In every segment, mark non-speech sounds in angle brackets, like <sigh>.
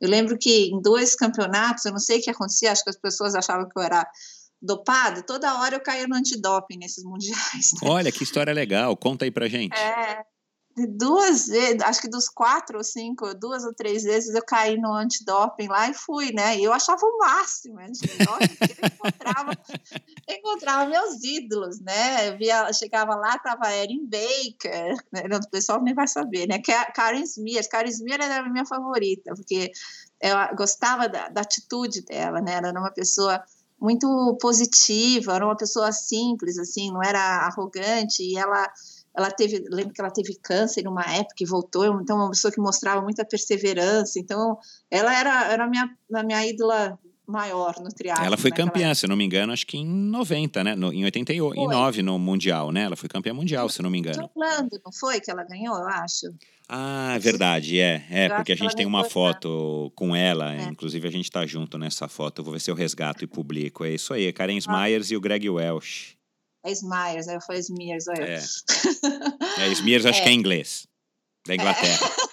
Eu lembro que em dois campeonatos, eu não sei o que acontecia, acho que as pessoas achavam que eu era dopado, toda hora eu caía no antidoping nesses mundiais. Né? Olha, que história legal, conta aí pra gente. É, duas vezes, acho que dos quatro ou cinco, duas ou três vezes eu caí no antidoping lá e fui, né? E eu achava o máximo, antidoping, eu encontrava, <laughs> encontrava meus ídolos, né? Eu via, chegava lá, tava Erin Baker, né? o pessoal nem vai saber, né? Karen Smear, Karen Smear era a minha favorita, porque eu gostava da, da atitude dela, né? Ela era uma pessoa muito positiva, era uma pessoa simples, assim, não era arrogante, e ela ela teve, lembro que ela teve câncer uma época e voltou, então uma pessoa que mostrava muita perseverança, então ela era, era a minha, a minha ídola maior no triatlo. Ela foi campeã, época. se não me engano, acho que em 90, né? No, em 89 foi. no Mundial, né? Ela foi campeã mundial, se não me engano. Orlando, não foi que ela ganhou, eu acho? Ah, verdade, é. É, eu porque a gente tem uma foto com ela, é. inclusive a gente está junto nessa foto. Eu vou ver se eu resgato e publico. É isso aí, Karen ah. Myers e o Greg Welsh. É Smyers, aí eu falei Smears, olha. É, é Smears acho <laughs> é. que é inglês, da Inglaterra. É.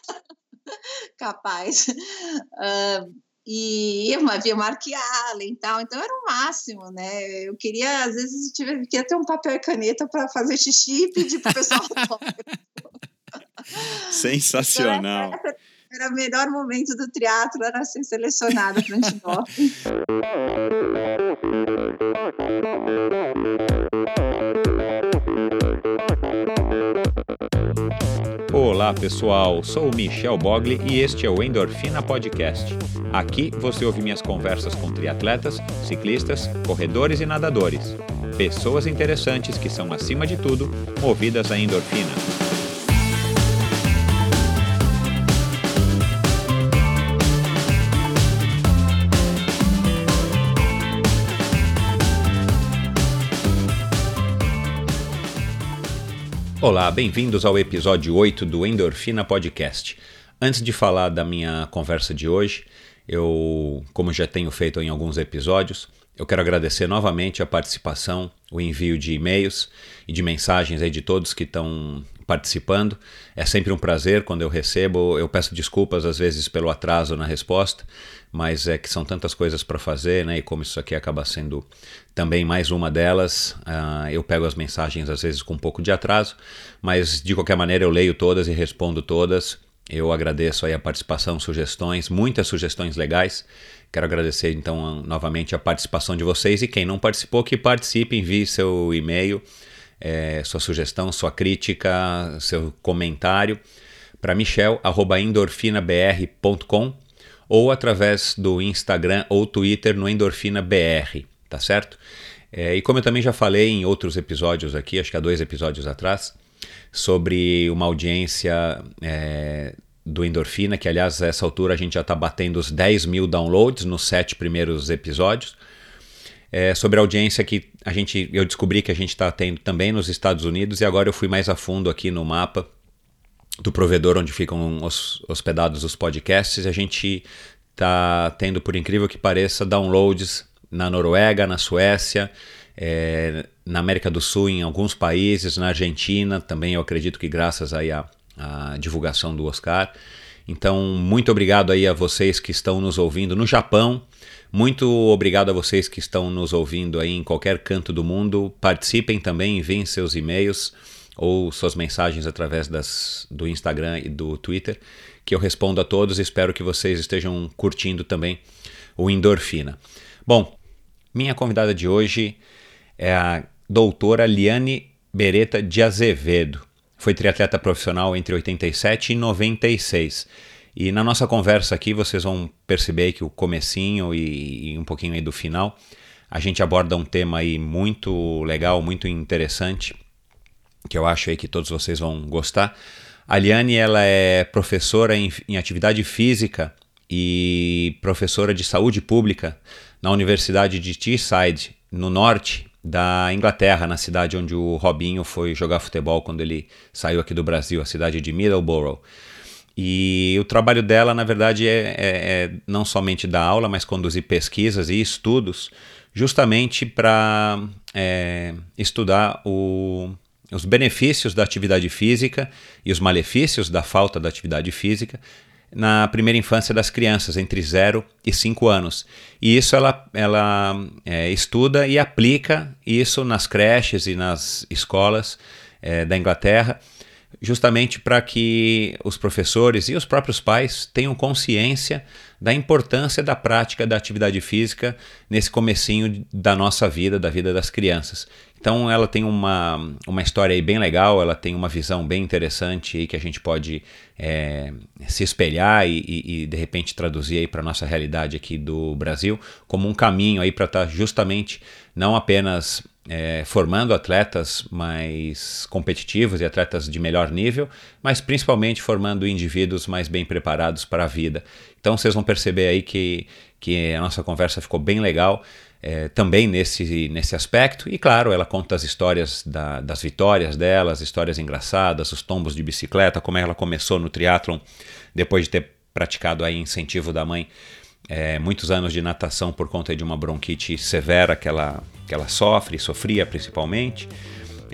<laughs> Capaz. Uh, e havia Mark Allen e tal, então era o máximo, né? Eu queria, às vezes, tive, queria ter um papel e caneta para fazer xixi e pedir para o pessoal. <laughs> Sensacional. Então, era, era o melhor momento do teatro, era ser selecionada para antidoping. Olá pessoal, sou o Michel Bogli e este é o Endorfina Podcast. Aqui você ouve minhas conversas com triatletas, ciclistas, corredores e nadadores. Pessoas interessantes que são, acima de tudo, movidas à endorfina. Olá, bem-vindos ao episódio 8 do Endorfina Podcast. Antes de falar da minha conversa de hoje, eu, como já tenho feito em alguns episódios, eu quero agradecer novamente a participação, o envio de e-mails e de mensagens aí de todos que estão participando. É sempre um prazer quando eu recebo. Eu peço desculpas às vezes pelo atraso na resposta, mas é que são tantas coisas para fazer, né? E como isso aqui acaba sendo também mais uma delas, uh, eu pego as mensagens às vezes com um pouco de atraso, mas de qualquer maneira eu leio todas e respondo todas. Eu agradeço aí a participação, sugestões, muitas sugestões legais. Quero agradecer então novamente a participação de vocês e quem não participou que participe, envie seu e-mail é, sua sugestão, sua crítica, seu comentário para michel@endorfinabr.com ou através do Instagram ou Twitter no endorfinabr, tá certo? É, e como eu também já falei em outros episódios aqui, acho que há dois episódios atrás, sobre uma audiência é, do Endorfina, que aliás, a essa altura a gente já está batendo os 10 mil downloads nos sete primeiros episódios é, sobre a audiência que a gente, eu descobri que a gente está tendo também nos Estados Unidos e agora eu fui mais a fundo aqui no mapa do provedor onde ficam os, hospedados os podcasts a gente está tendo, por incrível que pareça, downloads na Noruega, na Suécia, é, na América do Sul, em alguns países, na Argentina, também eu acredito que graças aí à, à divulgação do Oscar. Então, muito obrigado aí a vocês que estão nos ouvindo no Japão, muito obrigado a vocês que estão nos ouvindo aí em qualquer canto do mundo. Participem também, enviem seus e-mails ou suas mensagens através das, do Instagram e do Twitter, que eu respondo a todos. Espero que vocês estejam curtindo também o Endorfina. Bom, minha convidada de hoje é a doutora Liane Beretta de Azevedo. Foi triatleta profissional entre 87 e 96 e na nossa conversa aqui vocês vão perceber que o comecinho e, e um pouquinho aí do final a gente aborda um tema aí muito legal, muito interessante, que eu acho aí que todos vocês vão gostar. A Liane ela é professora em, em atividade física e professora de saúde pública na Universidade de Teesside, no norte da Inglaterra, na cidade onde o Robinho foi jogar futebol quando ele saiu aqui do Brasil, a cidade de Middleborough. E o trabalho dela, na verdade, é, é, é não somente dar aula, mas conduzir pesquisas e estudos, justamente para é, estudar o, os benefícios da atividade física e os malefícios da falta da atividade física na primeira infância das crianças, entre 0 e 5 anos. E isso ela, ela é, estuda e aplica isso nas creches e nas escolas é, da Inglaterra justamente para que os professores e os próprios pais tenham consciência da importância da prática da atividade física nesse comecinho da nossa vida, da vida das crianças. Então ela tem uma, uma história aí bem legal, ela tem uma visão bem interessante aí que a gente pode é, se espelhar e, e, e, de repente traduzir aí para a nossa realidade aqui do Brasil como um caminho aí para estar tá justamente não apenas é, formando atletas mais competitivos e atletas de melhor nível, mas principalmente formando indivíduos mais bem preparados para a vida. Então vocês vão perceber aí que, que a nossa conversa ficou bem legal. É, também nesse, nesse aspecto, e claro, ela conta as histórias da, das vitórias dela, as histórias engraçadas, os tombos de bicicleta, como ela começou no triatlon depois de ter praticado aí incentivo da mãe é, muitos anos de natação por conta de uma bronquite severa que ela, que ela sofre, sofria principalmente.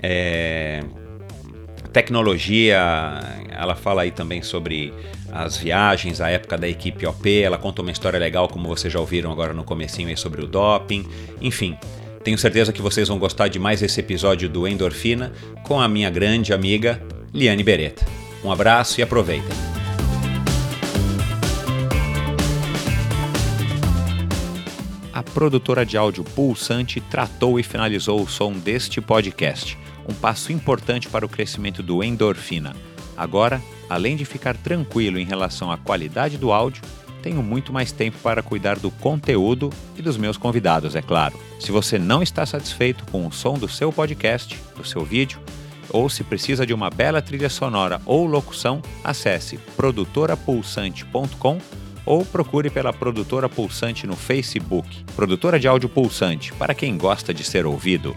É, tecnologia, ela fala aí também sobre as viagens, a época da equipe OP, ela conta uma história legal, como vocês já ouviram agora no comecinho aí sobre o doping, enfim. Tenho certeza que vocês vão gostar de mais esse episódio do Endorfina com a minha grande amiga Liane Beretta. Um abraço e aproveitem! a produtora de áudio Pulsante tratou e finalizou o som deste podcast, um passo importante para o crescimento do Endorfina. Agora, além de ficar tranquilo em relação à qualidade do áudio, tenho muito mais tempo para cuidar do conteúdo e dos meus convidados, é claro. Se você não está satisfeito com o som do seu podcast, do seu vídeo, ou se precisa de uma bela trilha sonora ou locução, acesse produtorapulsante.com ou procure pela produtora Pulsante no Facebook. Produtora de áudio Pulsante, para quem gosta de ser ouvido.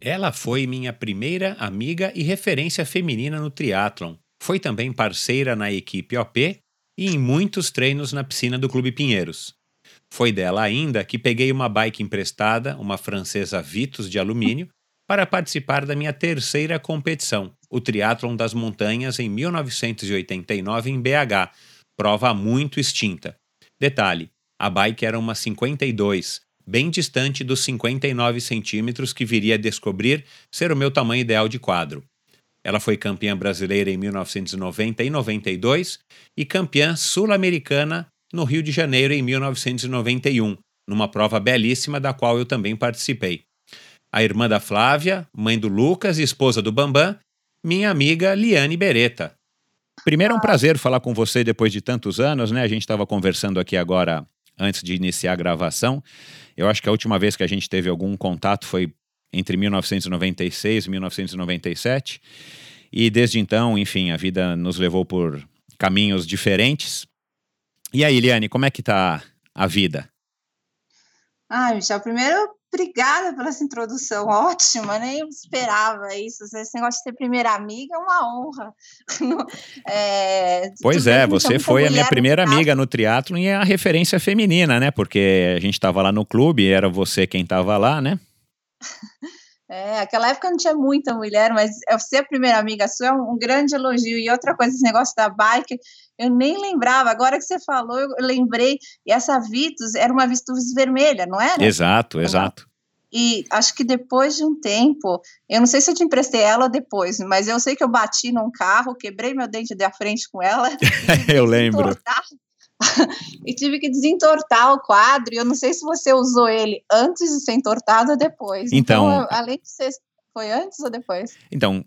Ela foi minha primeira amiga e referência feminina no triatlon. Foi também parceira na equipe OP e em muitos treinos na piscina do Clube Pinheiros. Foi dela ainda que peguei uma bike emprestada, uma francesa Vitus de alumínio, para participar da minha terceira competição, o Triatlon das Montanhas, em 1989 em BH, prova muito extinta. Detalhe: a bike era uma 52, bem distante dos 59 centímetros que viria a descobrir ser o meu tamanho ideal de quadro. Ela foi campeã brasileira em 1990 e 92 e campeã sul-americana no Rio de Janeiro em 1991, numa prova belíssima da qual eu também participei a irmã da Flávia, mãe do Lucas e esposa do Bambam, minha amiga Liane Beretta. Primeiro é um prazer falar com você depois de tantos anos, né? A gente estava conversando aqui agora antes de iniciar a gravação. Eu acho que a última vez que a gente teve algum contato foi entre 1996 e 1997. E desde então, enfim, a vida nos levou por caminhos diferentes. E aí, Liane, como é que tá a vida? Ah, Michel, primeiro Obrigada pela essa introdução ótima, nem esperava isso. Esse negócio de ser primeira amiga é uma honra. <laughs> É, pois é, você foi a minha primeira amiga no triatlo e é a referência feminina, né? Porque a gente estava lá no clube, era você quem estava lá, né? <laughs> É, aquela época não tinha muita mulher, mas ser a primeira amiga sua é um, um, grande elogio. E outra coisa, esse negócio da bike, eu nem lembrava. Agora que você falou, eu lembrei. E essa Vitus era uma Vitus vermelha, não era? Exato, exato. E acho que depois de um tempo, eu não sei se eu te emprestei ela depois, mas eu sei que eu bati num carro, quebrei meu dente da frente com ela. <laughs> eu lembro. <laughs> e tive que desentortar o quadro. E eu não sei se você usou ele antes de ser entortado ou depois. Então, então além de ser. Foi antes ou depois? Então,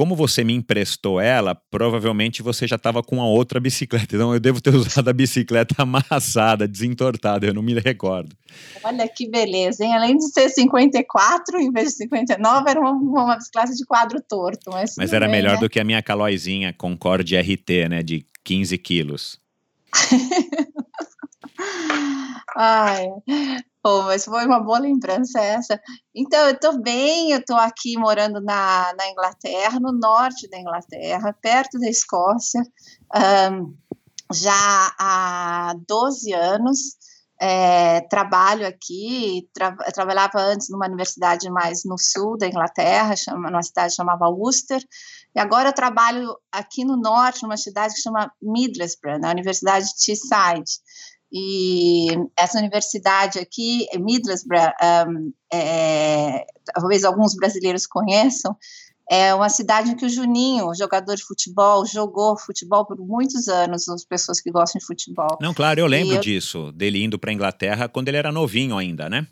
como você me emprestou ela, provavelmente você já estava com a outra bicicleta. Então eu devo ter <laughs> usado a bicicleta amassada, desentortada, eu não me recordo. Olha que beleza, hein? Além de ser 54 em vez de 59, era uma, uma bicicleta de quadro torto. Mas, mas era bem, melhor né? do que a minha Calóizinha Concorde RT, né? De 15 quilos. <laughs> Ai, pô, mas foi uma boa lembrança essa. Então, eu tô bem, eu tô aqui morando na, na Inglaterra, no norte da Inglaterra, perto da Escócia, um, já há 12 anos. É, trabalho aqui, tra trabalhava antes numa universidade mais no sul da Inglaterra, chama, numa cidade chamava Worcester, E agora eu trabalho aqui no norte, numa cidade que chama Middlesbrough, na Universidade de Teesside. E essa universidade aqui, Middlesbrough, um, é, talvez alguns brasileiros conheçam, é uma cidade em que o Juninho, jogador de futebol, jogou futebol por muitos anos, as pessoas que gostam de futebol. Não, claro, eu lembro eu... disso, dele indo para a Inglaterra quando ele era novinho ainda, né?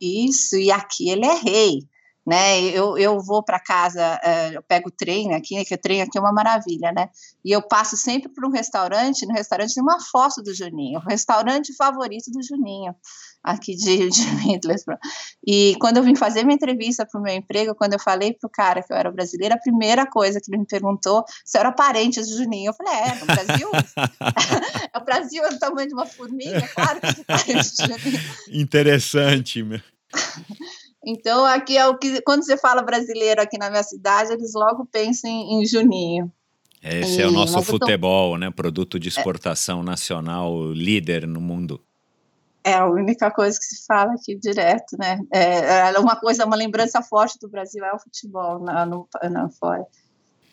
Isso, e aqui ele é rei né? Eu, eu vou para casa, uh, eu pego o trem aqui, que o trem aqui é uma maravilha, né? E eu passo sempre por um restaurante, no restaurante tem uma foto do Juninho, o restaurante favorito do Juninho, aqui de, de <laughs> Middlesbrough. E quando eu vim fazer minha entrevista para o meu emprego, quando eu falei para o cara que eu era brasileira, a primeira coisa que ele me perguntou se eu era parente do Juninho. Eu falei, é, no Brasil? <laughs> <laughs> o Brasil é o tamanho de uma formiga, claro que sou parente do Juninho. Interessante, meu. Então, aqui é o que, quando você fala brasileiro aqui na minha cidade, eles logo pensam em, em Juninho. Esse e, é o nosso futebol, tô... né? Produto de exportação é, nacional líder no mundo. É a única coisa que se fala aqui direto, né? É, é uma coisa, uma lembrança forte do Brasil é o futebol na, no, na fora.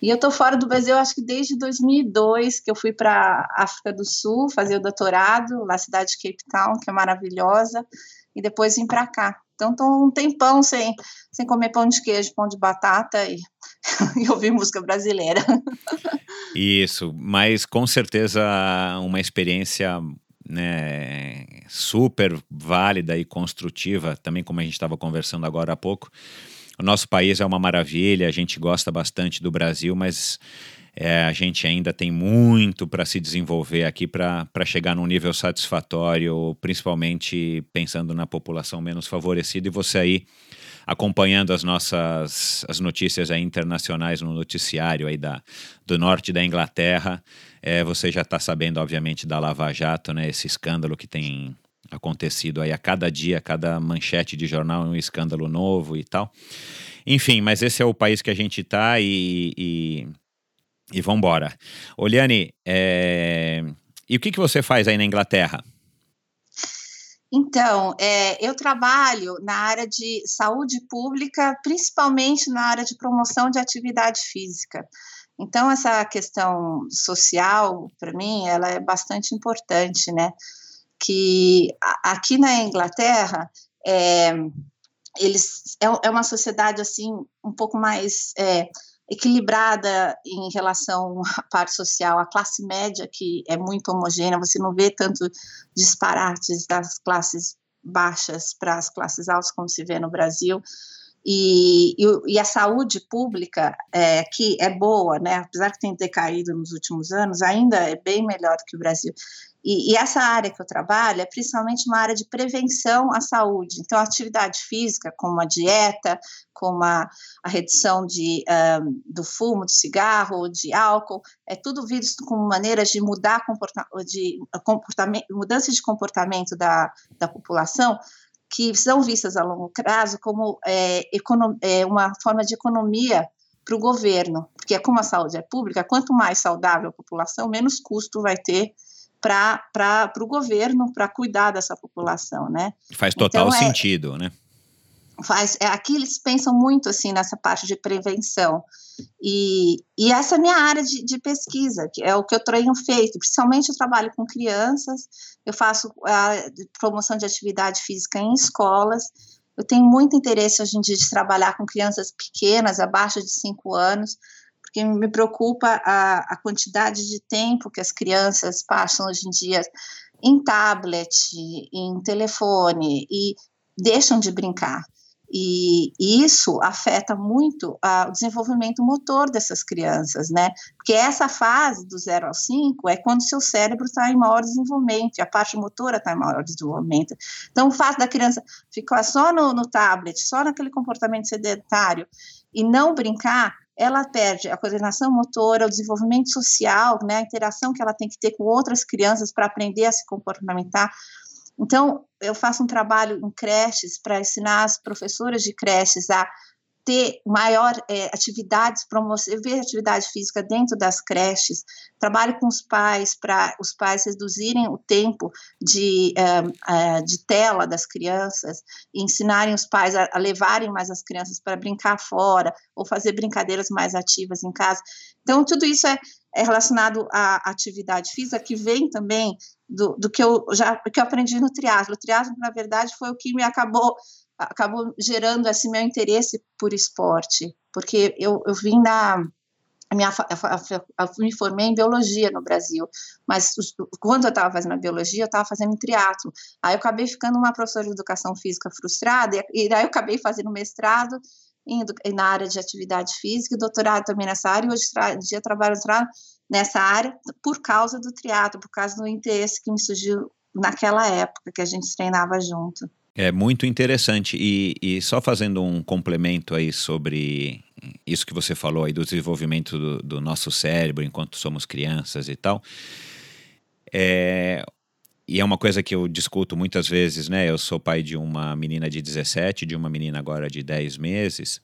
E eu tô fora do Brasil, acho que desde 2002, que eu fui para África do Sul fazer o doutorado, na cidade de Cape Town, que é maravilhosa, e depois vim para cá. Então, estou um tempão sem, sem comer pão de queijo, pão de batata e, <laughs> e ouvir música brasileira. <laughs> Isso, mas com certeza uma experiência né, super válida e construtiva, também como a gente estava conversando agora há pouco. O nosso país é uma maravilha, a gente gosta bastante do Brasil, mas é, a gente ainda tem muito para se desenvolver aqui para chegar num nível satisfatório, principalmente pensando na população menos favorecida. E você aí acompanhando as nossas as notícias internacionais no noticiário aí da, do norte da Inglaterra, é, você já está sabendo, obviamente, da Lava Jato, né? Esse escândalo que tem acontecido aí a cada dia, cada manchete de jornal um escândalo novo e tal. Enfim, mas esse é o país que a gente está e, e e vamos embora. Oliane, é... e o que, que você faz aí na Inglaterra? Então, é, eu trabalho na área de saúde pública, principalmente na área de promoção de atividade física. Então, essa questão social, para mim, ela é bastante importante, né? Que aqui na Inglaterra, é, eles é, é uma sociedade assim um pouco mais é, equilibrada em relação à parte social, a classe média que é muito homogênea, você não vê tanto disparates das classes baixas para as classes altas como se vê no Brasil. E, e, e a saúde pública, é, que é boa, né, apesar de ter decaído nos últimos anos, ainda é bem melhor do que o Brasil. E, e, essa área que eu trabalho é principalmente uma área de prevenção à saúde. Então, a atividade física, como a dieta, como a, a redução de, um, do fumo, do cigarro, de álcool, é tudo visto como maneiras de mudar comporta de comportamento, mudança de comportamento da, da população que são vistas a longo prazo como é, é uma forma de economia para o governo, porque como a saúde é pública, quanto mais saudável a população, menos custo vai ter para o governo para cuidar dessa população, né? Faz total então, é, sentido, né? Faz, é, aqui eles pensam muito assim nessa parte de prevenção e, e essa é a minha área de, de pesquisa, que é o que eu tenho feito, principalmente eu trabalho com crianças, eu faço a promoção de atividade física em escolas, eu tenho muito interesse hoje em dia de trabalhar com crianças pequenas, abaixo de 5 anos, porque me preocupa a, a quantidade de tempo que as crianças passam hoje em dia em tablet, em telefone e deixam de brincar. E, isso afeta muito o desenvolvimento motor dessas crianças, né? Porque essa fase do 0 ao 5 é quando seu cérebro está em maior desenvolvimento, a parte motora está em maior desenvolvimento. Então, o fato da criança ficar só no, no tablet, só naquele comportamento sedentário, e não brincar, ela perde a coordenação motora, o desenvolvimento social, né, a interação que ela tem que ter com outras crianças para aprender a se comportamentar. Então, eu faço um trabalho em creches para ensinar as professoras de creches a ter maior é, atividades, promover atividade física dentro das creches, trabalho com os pais para os pais reduzirem o tempo de, uh, uh, de tela das crianças, ensinarem os pais a, a levarem mais as crianças para brincar fora, ou fazer brincadeiras mais ativas em casa. Então, tudo isso é, é relacionado à atividade física, que vem também do, do que eu já que eu aprendi no triatlo. O triatlo, na verdade, foi o que me acabou acabou gerando esse meu interesse por esporte, porque eu, eu vim na minha, eu me formei em biologia no Brasil, mas quando eu estava fazendo biologia, eu estava fazendo triatlo. Aí eu acabei ficando uma professora de educação física frustrada, e, daí eu acabei fazendo mestrado em, na área de atividade física, e doutorado também nessa área, e hoje em dia trabalho nessa área por causa do triatlo, por causa do interesse que me surgiu naquela época que a gente treinava junto. É muito interessante. E, e, só fazendo um complemento aí sobre isso que você falou aí do desenvolvimento do, do nosso cérebro enquanto somos crianças e tal. É, e é uma coisa que eu discuto muitas vezes, né? Eu sou pai de uma menina de 17, de uma menina agora de 10 meses.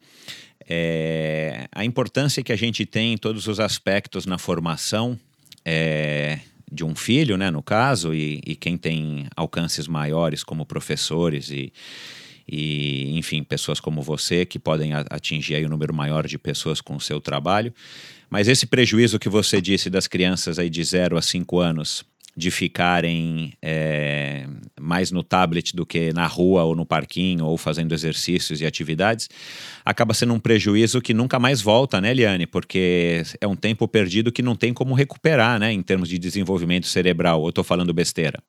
É, a importância que a gente tem em todos os aspectos na formação é, de um filho, né, no caso, e, e quem tem alcances maiores como professores e, e, enfim, pessoas como você que podem atingir aí um número maior de pessoas com o seu trabalho. Mas esse prejuízo que você disse das crianças aí de 0 a 5 anos de ficarem é, mais no tablet do que na rua ou no parquinho ou fazendo exercícios e atividades, acaba sendo um prejuízo que nunca mais volta, né, Eliane? Porque é um tempo perdido que não tem como recuperar, né, em termos de desenvolvimento cerebral. Ou estou falando besteira?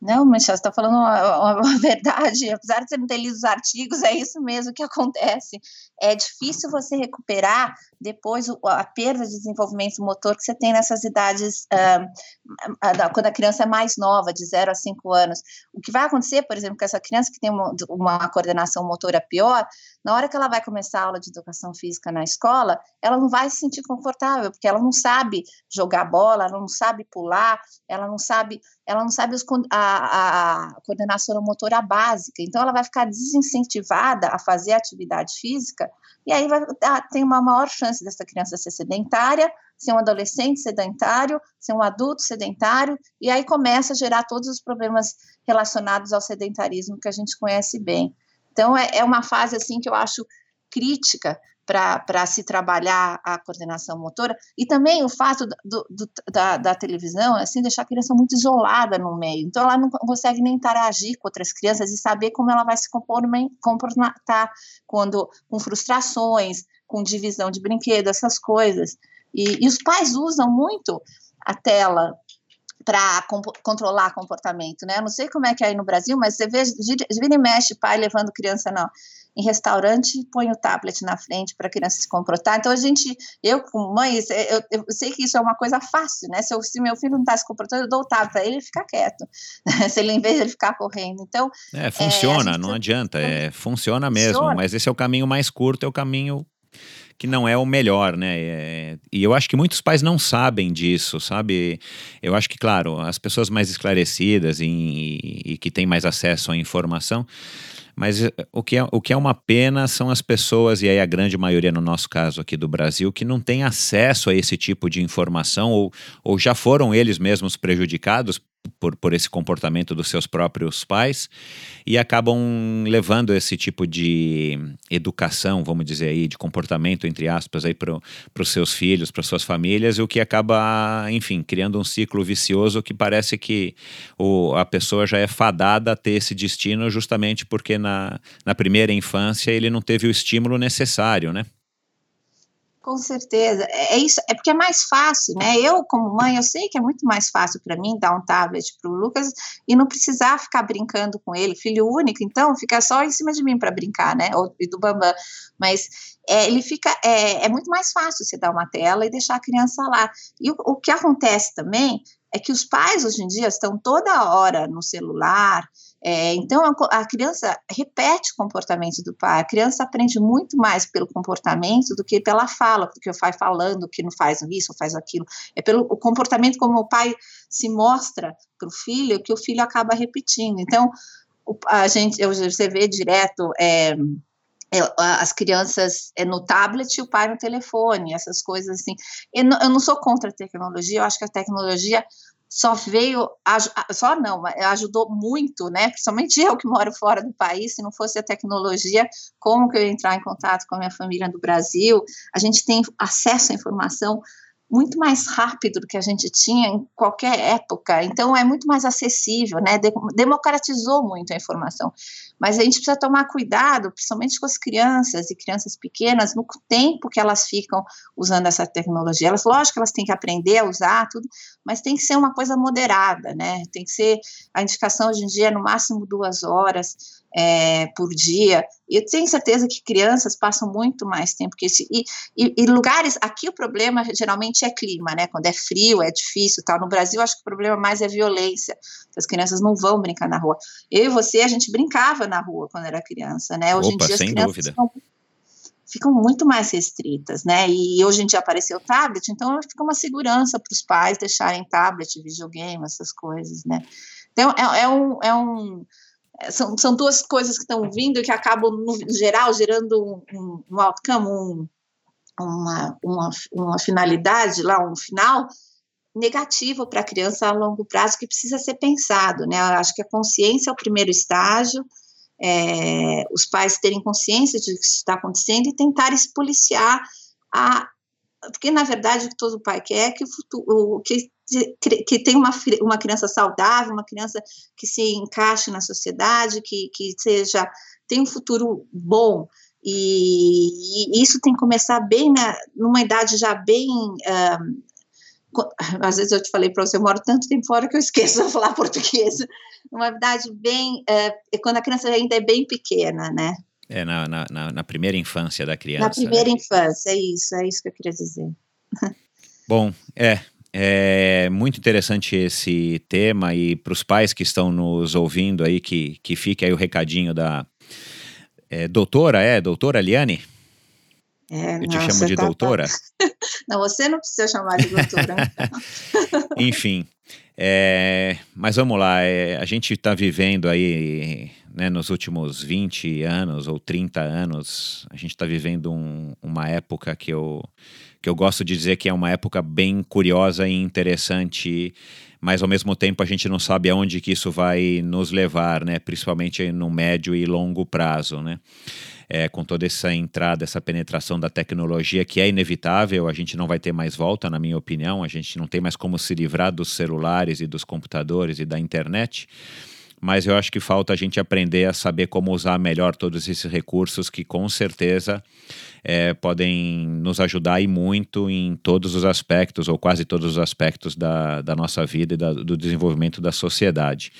Não, Michel, você está falando uma, uma, <laughs> verdade. Apesar de você não ter lido os artigos, é isso mesmo que acontece. É difícil você recuperar depois a perda de desenvolvimento motor que você tem nessas idades, uh, quando a criança é mais nova, de 0 a 5 anos. O que vai acontecer, por exemplo, com essa criança que tem uma, uma coordenação motora pior, na hora que ela vai começar a aula de educação física na escola, ela não vai se sentir confortável, porque ela não sabe jogar bola, ela não sabe pular, ela não sabe, ela não sabe os, a, a coordenação motora básica, então ela vai ficar desincentivada a fazer atividade física, e aí vai, ah, tem uma maior chance dessa criança ser sedentária, ser um adolescente sedentário, ser um adulto sedentário, e aí começa a gerar todos os problemas relacionados ao sedentarismo que a gente conhece bem. Então, é, é uma fase assim que eu acho crítica para se trabalhar a coordenação motora, e também o fato do, do, da, da, televisão, assim, deixar a criança muito isolada no meio, então ela não consegue nem interagir com outras crianças e saber como ela vai se comportar quando, com frustrações, com divisão de brinquedos, essas coisas, e, e os pais usam muito a tela para controlar comportamento, né? Não sei como é que é aí no Brasil, mas você vê, vira e mexe pai levando criança não, em restaurante põe o tablet na frente para a criança se comportar. Então a gente, eu como mãe, eu, eu, sei que isso é uma coisa fácil, né? Se, eu, se meu filho não está se comportando, eu dou o tablet para ele, ele fica quieto. <laughs> se ele, em vez de ele ficar correndo. Então. É, funciona, é, não adianta, é, funciona mesmo, funciona. mas esse é o caminho mais curto, é o caminho que não é o melhor, né? É, e eu acho que muitos pais não sabem disso, sabe? Eu acho que, claro, as pessoas mais esclarecidas e, e, e que têm mais acesso à informação mas eh, o que, é, o que é uma pena são as pessoas, e aí a grande maioria no nosso caso aqui do Brasil, que não tem acesso a esse tipo de informação ou, ou já foram eles mesmos prejudicados por, por esse comportamento dos seus próprios pais e acabam levando esse tipo de educação, vamos dizer aí, de comportamento, entre aspas, aí para os seus filhos, para suas famílias, o que acaba, enfim, criando um ciclo vicioso que parece que o, a pessoa já é fadada a ter esse destino justamente porque na, na primeira infância ele não teve o estímulo necessário, né? Com certeza. É, é isso, é porque é mais fácil, né? Eu, como mãe, eu sei que é muito mais fácil para mim dar um tablet para o Lucas e não precisar ficar brincando com ele, filho único, então fica só em cima de mim para brincar, né? Ou e do Bambam. Mas é, ele fica. É, é, muito mais fácil você dar uma tela e deixar a criança lá. E o, o que acontece também é que os pais hoje em dia estão toda hora no celular, é, então, a, criança repete o comportamento do pai. A criança aprende muito mais pelo comportamento do que pela fala, porque o pai falando que não faz isso, faz aquilo. É pelo o comportamento como o pai se mostra para o filho que o filho acaba repetindo. Então, o, a gente, você vê direto. É, as crianças é, no tablet e o pai no telefone, essas coisas assim. Eu eu não sou contra a tecnologia, eu acho que a tecnologia só veio, só não, ajudou muito, né? Principalmente <laughs> eu que moro fora do país, se não fosse a tecnologia, como que eu ia entrar em contato com a minha família do Brasil? A gente tem acesso à informação muito mais rápido do que a gente tinha em qualquer época, então é muito mais acessível, né? Democratizou muito a informação. Mas a gente precisa tomar cuidado, principalmente com as crianças e crianças pequenas, no tempo que elas ficam usando essa tecnologia. Elas, lógico elas têm que aprender a usar tudo, mas tem que ser uma coisa moderada, né? Tem que ser a indicação hoje em dia no máximo duas horas é, por dia. Eu tenho certeza que crianças passam muito mais tempo que isso. E, e, e, lugares, aqui o problema geralmente é clima, né? Quando é frio, é difícil, tal. No Brasil, acho que o problema mais é violência. As crianças não vão brincar na rua. Eu e você, a gente brincava na rua quando era criança, né? Hoje Opa, em dia as crianças dúvida. ficam, ficam muito mais restritas, né? E hoje em dia apareceu o tablet, então fica uma segurança para os pais deixarem tablet, videogame, essas coisas, né? Então é, é um, é um são, são duas coisas que estão vindo e que acabam, no geral, gerando um, um outcome, um, uma, uma, uma finalidade lá, um final negativo para a criança a longo prazo que precisa ser pensado, né? Eu acho que a consciência é o primeiro estágio, é, os pais terem consciência de que isso está acontecendo e tentarem se policiar a, porque na verdade o que todo pai quer é que o que que tem uma, uma criança saudável, uma criança que se encaixe na sociedade, que, que seja tem um futuro bom. E, e isso tem que começar bem na, numa idade já bem. Um, às vezes eu te falei para você, eu moro tanto tempo fora que eu esqueço <laughs> de falar português. Uma idade bem. Uh, quando a criança ainda é bem pequena, né? É, na, na, na primeira infância da criança. Na primeira né? infância, é isso, é isso que eu queria dizer. <laughs> Bom, é, é muito interessante esse tema e para os pais que estão nos ouvindo aí, que, que fique aí o recadinho da é, doutora, é? Doutora Liane? É, Eu te chamo de tá, doutora? <laughs> Não, você não precisa chamar de doutora. <laughs> Enfim, é, mas vamos lá, é, a gente está vivendo aí, né, nos últimos 20 anos ou 30 anos, a gente está vivendo um, uma época que eu que eu gosto de dizer que é uma época bem curiosa e interessante, mas ao mesmo tempo a gente não sabe aonde que isso vai nos levar, né? Principalmente no médio e longo prazo, né? É, com toda essa entrada, essa penetração da tecnologia que é inevitável, a gente não vai ter mais volta, na minha opinião, a gente não tem mais como se livrar dos celulares e dos computadores e da internet mas eu acho que falta a gente aprender a saber como usar melhor todos esses recursos que com certeza é, podem nos ajudar e muito em todos os aspectos, ou quase todos os aspectos da, da nossa vida e da, do desenvolvimento da sociedade.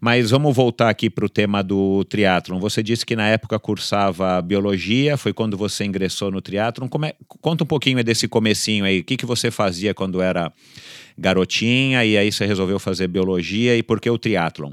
Mas vamos voltar aqui para o tema do triatlon. Você disse que na época cursava biologia, foi quando você ingressou no triatlon. É, conta um pouquinho desse comecinho aí, o que, que você fazia quando era garotinha e aí você resolveu fazer biologia e por que o triatlon?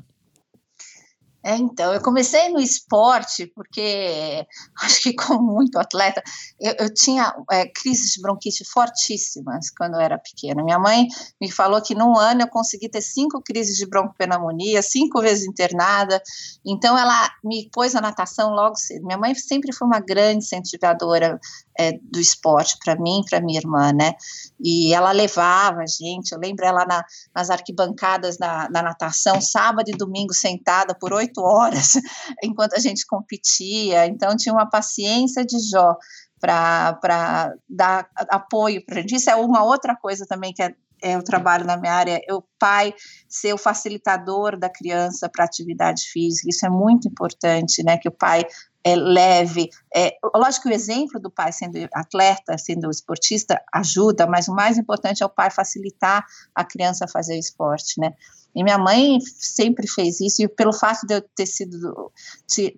É, então, eu comecei no esporte porque <laughs> acho que como muito atleta, eu, eu tinha é, crises de bronquite fortíssimas quando eu era pequena. Minha mãe me falou que num ano eu consegui ter cinco crises de broncopneumonia, cinco vezes internada. Então, ela me pôs a natação logo cedo. Minha mãe sempre foi uma grande incentivadora é, do esporte para mim e para minha irmã, né? E ela levava a gente, eu lembro ela na, nas arquibancadas da, da natação, sábado e domingo sentada por oito horas, <laughs> enquanto a gente competia, então tinha uma paciência de Jó para dar apoio para gente. Isso é uma outra coisa também que é é, o trabalho na minha área, o pai ser o facilitador da criança para atividade física, isso é muito importante, né, que o pai é, leve. É, lógico que o exemplo do pai sendo atleta, sendo esportista, ajuda, mas o mais importante é o pai facilitar a criança a fazer esporte, né? E minha mãe sempre fez isso, e pelo fato de eu ter sido,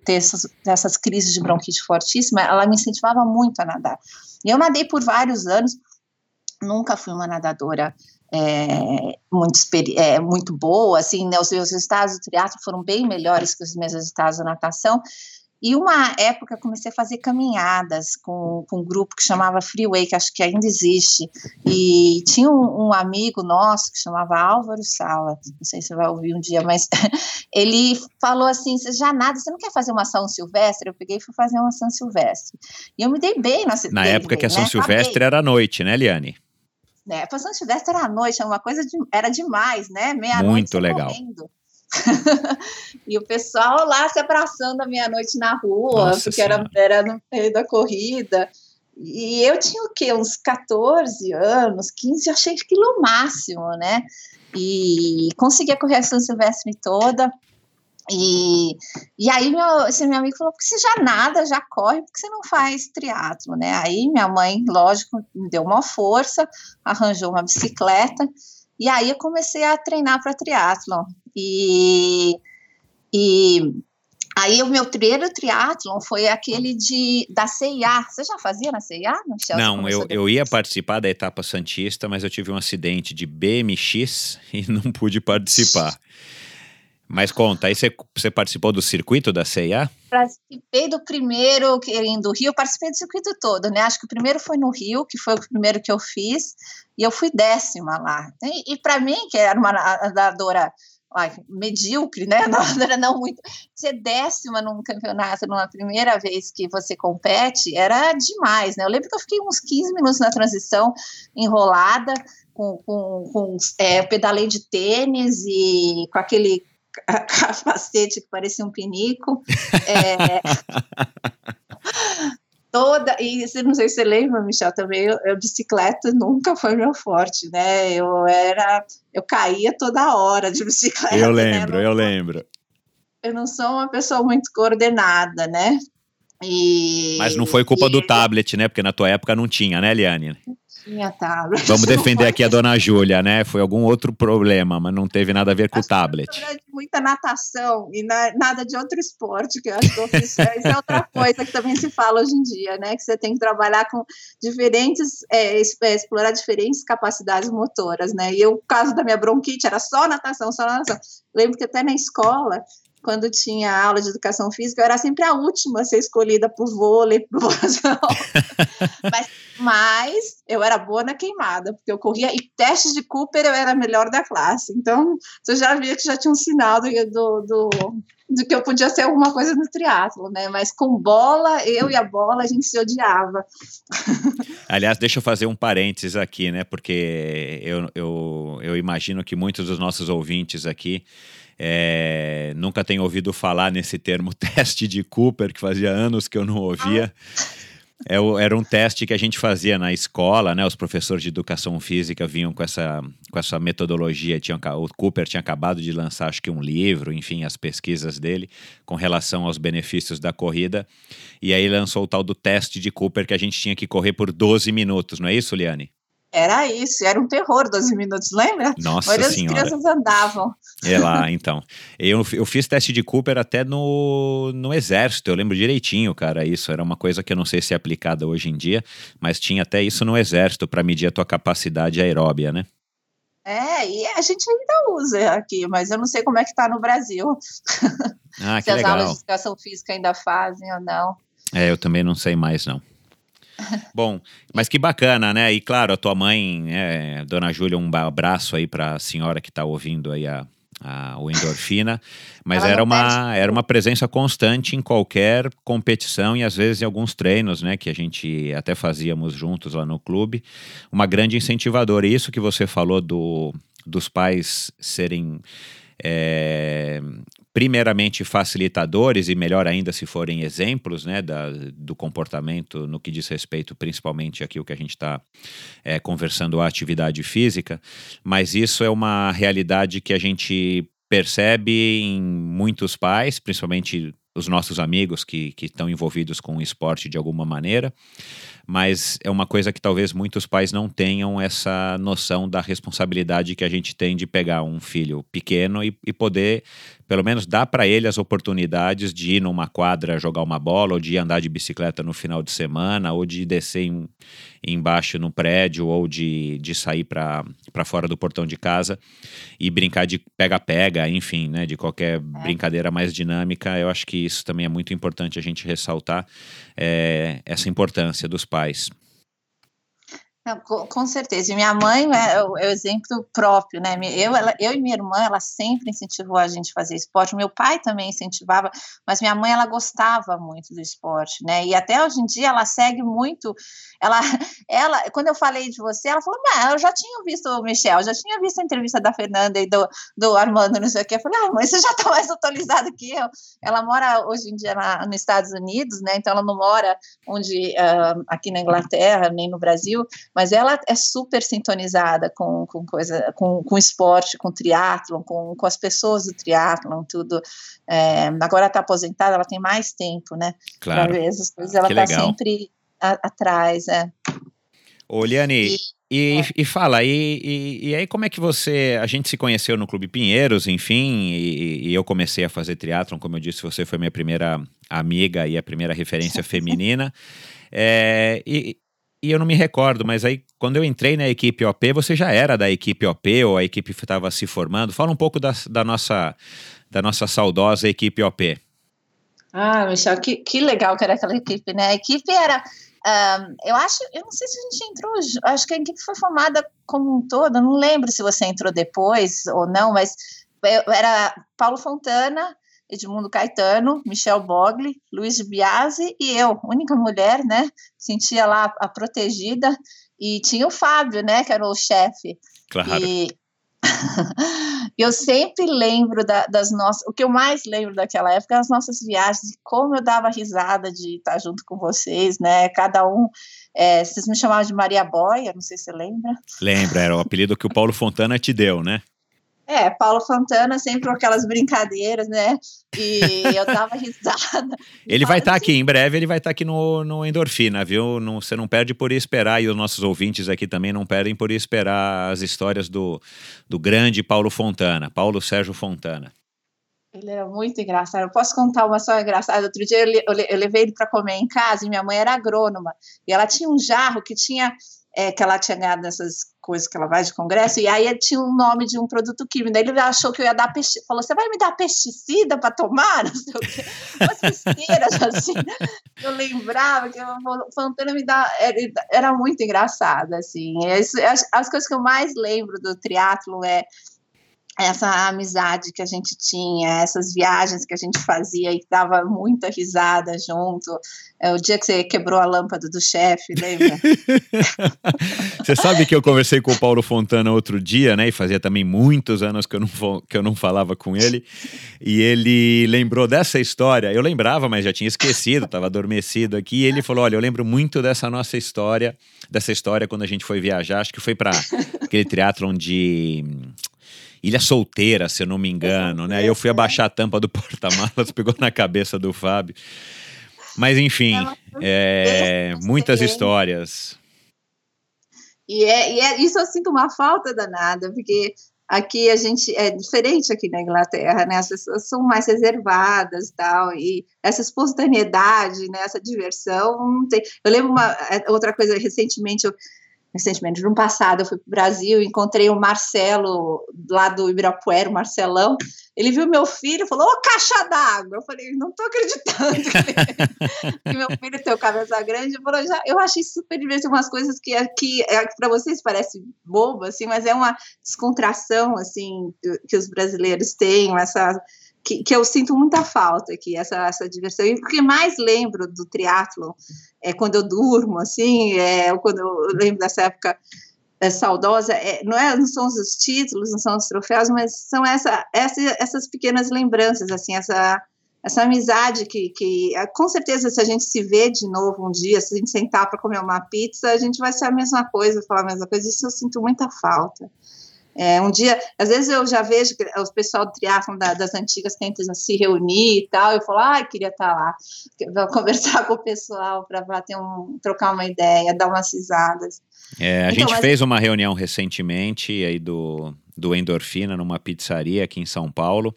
ter essas, essas crises de bronquite fortíssima, ela me incentivava muito a nadar. E eu nadei por vários anos, nunca fui uma nadadora é, muito, é, muito boa, assim, né, os meus resultados do triatlo foram bem melhores que os meus resultados da natação, E uma época comecei a fazer caminhadas com, com um grupo que chamava Freeway, que acho que ainda existe. E tinha um, um amigo nosso que chamava Álvaro Sala, não sei se você vai ouvir um dia, mas <laughs> ele falou assim: você já nada, você não quer fazer uma São Silvestre? Eu peguei e fui fazer uma São Silvestre. E eu me dei bem na Na época que a São né? Silvestre era à noite, né, Liane? né? A São Silvestre era à noite, era uma coisa de, era demais, né? Meia-noite. Muito legal. Correndo. <laughs> e o pessoal lá se abraçando à meia-noite na rua, Nossa porque era, era no meio da corrida. E eu tinha o quê? Uns 14 anos, 15, eu achei aquilo o máximo, né? E conseguia correr a São Silvestre toda. E, e aí meu, esse meu amigo falou, porque você já nada, já corre, porque você não faz triatlo, né? Aí minha mãe, lógico, me deu uma força, arranjou uma bicicleta, e aí eu comecei a treinar para triatlon. E, e aí o meu primeiro triatlon foi aquele de, da CIA. Você já fazia na CIA? Não, eu, eu ia participar da etapa Santista, mas eu tive um acidente de BMX <laughs> e não pude participar. Mas conta, aí você, participou do circuito da CIA? Participei do primeiro, do Rio, participei do circuito todo, né? Acho que o primeiro foi no Rio, que foi o primeiro que eu fiz, e eu fui décima lá. E, e para mim, que era uma nadadora ai, medíocre, né? <laughs> Não, não muito. Ser décima num campeonato, numa primeira vez que você compete, era demais, né? Eu lembro que eu fiquei uns 15 minutos na transição enrolada, com, com, com é, pedalei de tênis e com aquele <laughs> capacete que parecia um pinico. É, <laughs> toda, e não sei se você lembra, Michel, também, eu, eu, bicicleta nunca foi meu forte, né? Eu era, eu caía toda hora de <laughs> bicicleta. Eu lembro, né? eu lembro. Eu não sou uma pessoa muito coordenada, né? E, Mas não foi culpa e, do tablet, né? Porque na tua época não tinha, né, Liane? tinha tablet. Vamos <laughs> defender aqui a dona Júlia, né? Foi algum outro problema, mas não teve nada a ver com o tablet. muita natação e na, nada de outro esporte, que eu acho que eu fiz, isso é outra coisa que também se fala hoje em dia, né? Que você tem que trabalhar com diferentes, é, é explorar diferentes capacidades motoras, né? E o caso da minha bronquite era só natação, só natação. Lembro que até na escola quando tinha aula de educação física, eu era sempre a última a ser escolhida por vôlei, por <laughs> mas, mas eu era boa na queimada, porque eu corria, e testes de Cooper eu era a melhor da classe. Então, você já via que já tinha um sinal do, do, do, do que eu podia ser alguma coisa no triatlo, né? Mas com bola, eu e a bola, a gente se odiava. <laughs> Aliás, deixa eu fazer um parênteses aqui, né? Porque eu, eu, eu imagino que muitos dos nossos ouvintes aqui é, nunca tenho ouvido falar nesse termo <laughs> teste de Cooper, que fazia anos que eu não ouvia. É, era um teste que a gente fazia na escola, né? Os professores de educação física vinham com essa, com essa metodologia. Tinham, o Cooper tinha acabado de lançar, acho que um livro, enfim, as pesquisas dele com relação aos benefícios da corrida. E aí lançou o tal do teste de Cooper que a gente tinha que correr por 12 minutos, não é isso, Liane? Era isso, era um terror 12 minutos, lembra? Nossa Mas senhora. as crianças andavam. É lá, <laughs> então. Eu, eu fiz teste de Cooper até no, no exército, eu lembro direitinho, cara, isso era uma coisa que eu não sei se é aplicada hoje em dia, mas tinha até isso no exército para medir a tua capacidade aeróbia, né? É, e a gente ainda usa aqui, mas eu não sei como é que tá no Brasil. Ah, <laughs> se as legal. aulas de educação física ainda fazem ou não. É, eu também não sei mais, não. Bom, mas que bacana, né? E claro, a tua mãe, é, Dona Júlia, um abraço aí para a senhora que está ouvindo aí a, a, o endorfina, mas era uma, era uma presença constante em qualquer competição e às vezes em alguns treinos, né, que a gente até fazíamos juntos lá no clube, uma grande incentivadora. E isso que você falou do, dos pais serem é, primeiramente facilitadores e melhor ainda se forem exemplos né, da, do comportamento no que diz respeito principalmente aqui o que a gente está é, conversando a atividade física, mas isso é uma realidade que a gente percebe em muitos pais, principalmente os nossos amigos que, que estão envolvidos com o esporte de alguma maneira, mas é uma coisa que talvez muitos pais não tenham essa noção da responsabilidade que a gente tem de pegar um filho pequeno e, e poder pelo menos dar para ele as oportunidades de ir numa quadra jogar uma bola, ou de andar de bicicleta no final de semana, ou de descer em, embaixo no prédio, ou de, de sair para fora do portão de casa e brincar de pega-pega, enfim, né, de qualquer é. brincadeira mais dinâmica. Eu acho que isso também é muito importante a gente ressaltar é, essa importância dos pais. Com, certeza. E minha mãe é o, é o, exemplo próprio, né? Eu, ela, eu e minha irmã, ela sempre incentivou a gente a fazer esporte. Meu pai também incentivava, mas minha mãe, ela gostava muito do esporte, né? E até hoje em dia ela segue muito. Ela, <laughs> ela quando eu falei de você, ela falou: Mas eu já tinha visto o Michel, já tinha visto a entrevista da Fernanda e do, do Armando, não sei o quê. Eu falei: Ah, mãe, você já está mais atualizada que eu. Ela mora hoje em dia na, nos Estados Unidos, né? Então ela não mora onde, uh, aqui na Inglaterra, nem no Brasil mas ela é super sintonizada com, com coisa, com, com esporte, com triatlon, com, com as pessoas do triatlon, tudo. É, agora está aposentada, ela tem mais tempo, né? Claro. Para ver essas coisas, ela está sempre a, atrás, é. Ô, Liane, e, e, é. e, fala, e, e, e, aí como é que você, a gente se conheceu no Clube Pinheiros, enfim, e, eu comecei a fazer triatlon, como eu disse, você foi minha primeira amiga e a primeira referência <laughs> feminina, é, e, e eu não me recordo, mas aí quando eu entrei na equipe OP, você já era da equipe OP ou a equipe estava se formando? Fala um pouco da, da, nossa, da nossa saudosa equipe OP. Ah, Michel, que, que legal que era aquela equipe, né? A equipe era. Um, eu acho, eu não sei se a gente entrou, acho que a equipe foi formada como um todo, não lembro se você entrou depois ou não, mas era Paulo Fontana, Edmundo Caetano, Michel Bogli, Luiz Biasi e eu, única mulher, né? Sentia lá a protegida e tinha o Fábio, né? Que era o chefe. Claro. E <laughs> eu sempre lembro da, das nossas. O que eu mais lembro daquela época é as nossas viagens, como eu dava risada de estar junto com vocês, né? Cada um. É, vocês me chamavam de Maria Boia, não sei se você lembra. Lembra, era o apelido que o Paulo Fontana te deu, né? É, Paulo Fontana sempre com aquelas brincadeiras, né? E eu dava risada. <laughs> ele vai estar tá aqui, em breve ele vai estar tá aqui no, no Endorfina, viu? Não, você não perde por esperar, e os nossos ouvintes aqui também não perdem por esperar as histórias do, do grande Paulo Fontana, Paulo Sérgio Fontana. Ele era muito engraçado. Eu posso contar uma só engraçada? Outro dia eu, eu levei ele para comer em casa e minha mãe era agrônoma. E ela tinha um jarro que tinha é, que ela tinha ganhado nessas coisas que ela vai de congresso, e aí tinha um nome de um produto químico. Daí ele achou que eu ia dar pesticida. Falou: você vai me dar pesticida para tomar? <laughs> Não sei o quê. Umas <laughs> assim. Eu lembrava que o Fontana me dá. Era muito engraçado, assim. As, as coisas que eu mais lembro do triatlo é essa amizade que a gente tinha, essas viagens que a gente fazia e dava muita risada junto. É o dia que você quebrou a lâmpada do chefe, lembra? <laughs> você sabe que eu conversei com o Paulo Fontana outro dia, né? E fazia também muitos anos que eu não, que eu não falava com ele. E ele lembrou dessa história. Eu lembrava, mas já tinha esquecido, estava adormecido aqui. E ele falou: Olha, eu lembro muito dessa nossa história, dessa história quando a gente foi viajar. Acho que foi para aquele triatlon de Ilha Solteira, se eu não me engano, né? Eu fui abaixar a tampa do <laughs> porta-malas, pegou na cabeça do Fábio. Mas enfim, é, muitas histórias. E, é, e é, isso eu sinto uma falta danada, porque aqui a gente é diferente aqui na Inglaterra, né? As pessoas são mais reservadas e tal, e essa espontaneidade, né? Essa diversão, não tem. Eu lembro uma é, outra coisa recentemente eu recentemente, no passado, eu fui para o Brasil, encontrei o Marcelo lá do Ibirapuera, o Marcelão. Ele viu meu filho e falou: Ô, caixa d'água! Eu falei: Não estou acreditando <laughs> que meu filho tem o cabeça grande. Eu, falei, já, eu achei super divertido umas coisas que aqui, é, para vocês parece bobo, assim, mas é uma descontração assim que os brasileiros têm, essa que, que, eu sinto muita falta aqui, essa, essa diversão. E o que mais lembro do triatlo é quando eu durmo, assim, é, quando eu lembro dessa época é, saudosa, é, não, é, não são os títulos, não são os troféus, mas são essa, essa, essas pequenas lembranças, assim, essa, essa amizade que, que, com certeza, se a gente se vê de novo um dia, se a gente sentar para comer uma pizza, a gente vai ser a mesma coisa, falar a mesma coisa, isso eu sinto muita falta. É, um dia, às vezes eu já vejo que o pessoal do triatlon da, das antigas tenta se reunir e tal, eu falo, ah, queria estar lá, vou <laughs> conversar com o pessoal para bater um, trocar uma ideia, dar umas risadas. É, a então, gente mas... fez uma reunião recentemente aí do, do Endorfina numa pizzaria aqui em São Paulo.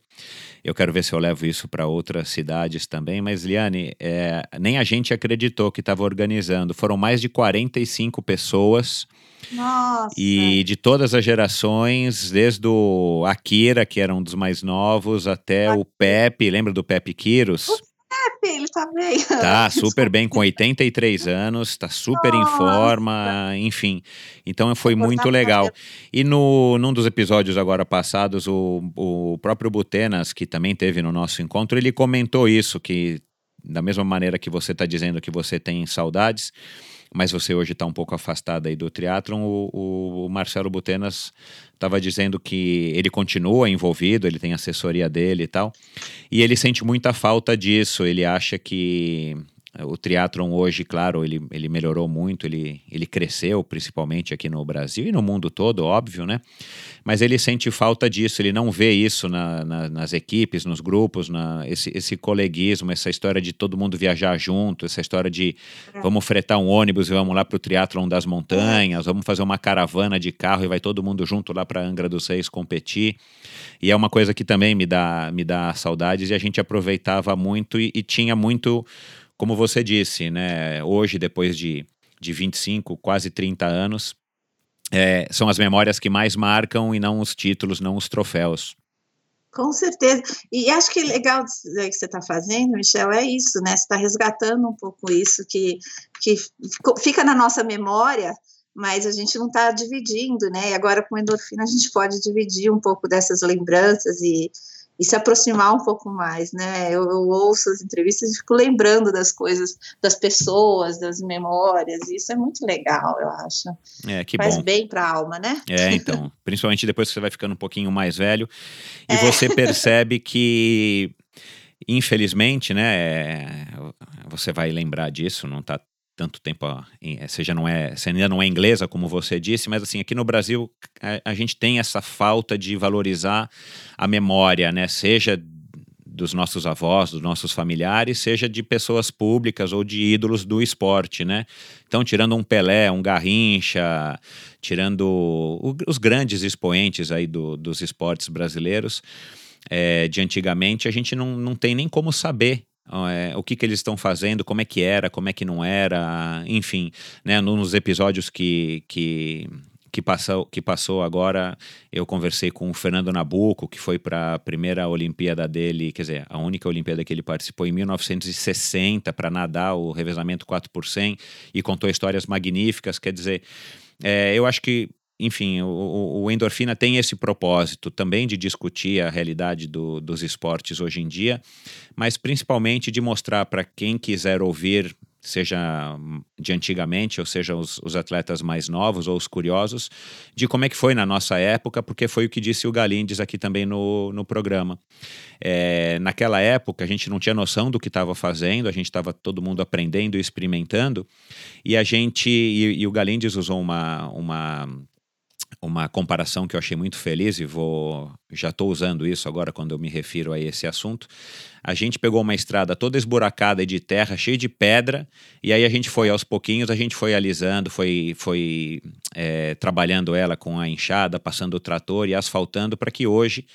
Eu quero ver se eu levo isso para outras cidades também. Mas, Liane, é, nem a gente acreditou que estava organizando. Foram mais de 45 pessoas. Nossa. E de todas as gerações, desde o Akira, que era um dos mais novos, até o Pepe, lembra do Pepe Quiros? Pepe, ele tá bem. Tá <laughs> super bem, com 83 anos, tá super Nossa. em forma, enfim. Então foi muito legal. E no, num dos episódios agora passados, o, o próprio Butenas, que também teve no nosso encontro, ele comentou isso, que da mesma maneira que você está dizendo que você tem saudades, mas você hoje está um pouco afastado aí do triatlon, o, o Marcelo Butenas estava dizendo que ele continua envolvido, ele tem assessoria dele e tal, e ele sente muita falta disso, ele acha que o triatlon hoje, claro, ele, ele melhorou muito, ele, ele cresceu, principalmente aqui no Brasil e no mundo todo, óbvio, né? Mas ele sente falta disso, ele não vê isso na, na, nas equipes, nos grupos, na, esse, esse coleguismo, essa história de todo mundo viajar junto, essa história de é. vamos fretar um ônibus e vamos lá para o triatlon das montanhas, vamos fazer uma caravana de carro e vai todo mundo junto lá para Angra dos Reis competir. E é uma coisa que também me dá, me dá saudades e a gente aproveitava muito e, e tinha muito como você disse, né, hoje, depois de, de 25, quase 30 anos, é, são as memórias que mais marcam e não os títulos, não os troféus. Com certeza. E acho que legal que você está fazendo, Michel, é isso, né? Você está resgatando um pouco isso que, que fica na nossa memória, mas a gente não está dividindo, né? E agora com endorfina a gente pode dividir um pouco dessas lembranças e, e se aproximar um pouco mais, né? Eu, eu, ouço as entrevistas e fico lembrando das coisas, das pessoas, das memórias, e isso é muito legal, eu acho. É, que Faz bom. bem para a alma, né? É, <laughs> então, principalmente depois que você vai ficando um pouquinho mais velho e é. você <laughs> percebe que infelizmente, né, você vai lembrar disso, não está tanto tempo, eh, seja não é, você ainda não é inglesa, como você disse, mas assim, aqui no Brasil a, a, gente tem essa falta de valorizar a memória, né? Seja dos nossos avós, dos nossos familiares, seja de pessoas públicas ou de ídolos do esporte, né? Então, tirando um Pelé, um Garrincha, tirando o, os grandes expoentes aí do, dos esportes brasileiros, é, de antigamente, a gente não, não tem nem como saber o que, que eles estão fazendo, como é que era, como é que não era, enfim, né, nos episódios que, que, que, passou, que passou agora, eu conversei com o Fernando Nabuco, que foi para a primeira Olimpíada dele, quer dizer, a única Olimpíada que ele participou em 1960 para nadar o revezamento 4 por 100 e contou histórias magníficas, quer dizer, é, eu acho que enfim, o, o, Endorfina tem esse propósito também de discutir a realidade do, dos esportes hoje em dia, mas principalmente de mostrar para quem quiser ouvir, seja de antigamente, ou seja, os, os, atletas mais novos ou os curiosos, de como é que foi na nossa época, porque foi o que disse o Galindes aqui também no, no programa. É, naquela época, a gente não tinha noção do que estava fazendo, a gente estava todo mundo aprendendo e experimentando, e a gente, e, e o Galindes usou uma, uma uma comparação que eu achei muito feliz e vou já estou usando isso agora quando eu me refiro a esse assunto. A gente pegou uma estrada toda esburacada de terra, cheia de pedra, e aí a gente foi aos pouquinhos, a gente foi alisando, foi, foi é, trabalhando ela com a enxada, passando o trator e asfaltando para que hoje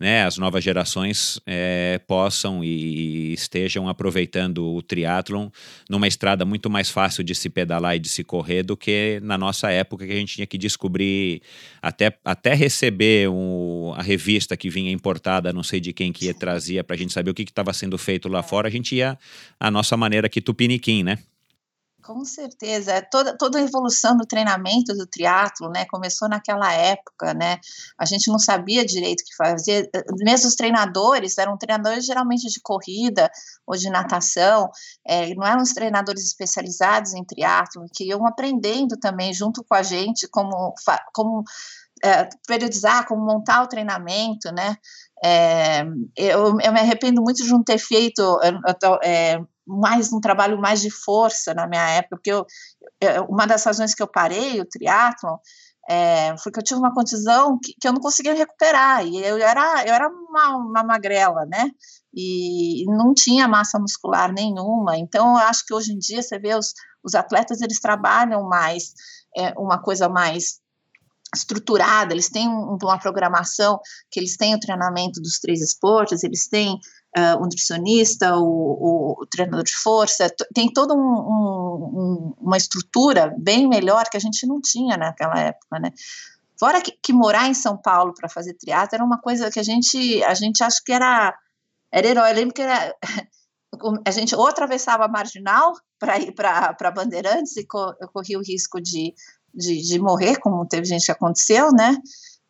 né, as novas gerações é, possam e estejam aproveitando o triatlon numa estrada muito mais fácil de se pedalar e de se correr do que na nossa época que a gente tinha que descobrir até, até receber um, a revista que vinha importada, não sei de quem que ia, trazia para a gente saber o que estava sendo feito lá fora, a gente ia a nossa maneira aqui tupiniquim, né? Com certeza, é toda, toda a evolução do treinamento do triatlo, né, começou naquela época, né, a gente não sabia direito o que fazia, mesmo os treinadores, eram treinadores geralmente de corrida ou de natação, é, não eram os treinadores especializados em triatlo, que iam aprendendo também junto com a gente como, como é, periodizar, como montar o treinamento, né? É, eu, eu, me arrependo muito de não ter feito é, mais um trabalho mais de força na minha época, porque eu, uma das razões que eu parei o triatlon é, porque eu tive uma contusão que, que, eu não conseguia recuperar, e eu era, eu era uma, uma magrela, né, e não tinha massa muscular nenhuma, então eu acho que hoje em dia você vê os, os atletas, eles trabalham mais, é, uma coisa mais estruturada, eles têm um, uma programação que eles têm o treinamento dos três esportes, eles têm uh, o nutricionista, o, o, treinador de força, tem toda um, um, uma estrutura bem melhor que a gente não tinha naquela época, né? Fora que, que morar em São Paulo para fazer triatlo era uma coisa que a gente, a gente acha que era, era herói. Eu lembro que era, <laughs> a gente ou atravessava a marginal para ir para Bandeirantes e co, corria o risco de de, de morrer, como teve gente que aconteceu, né?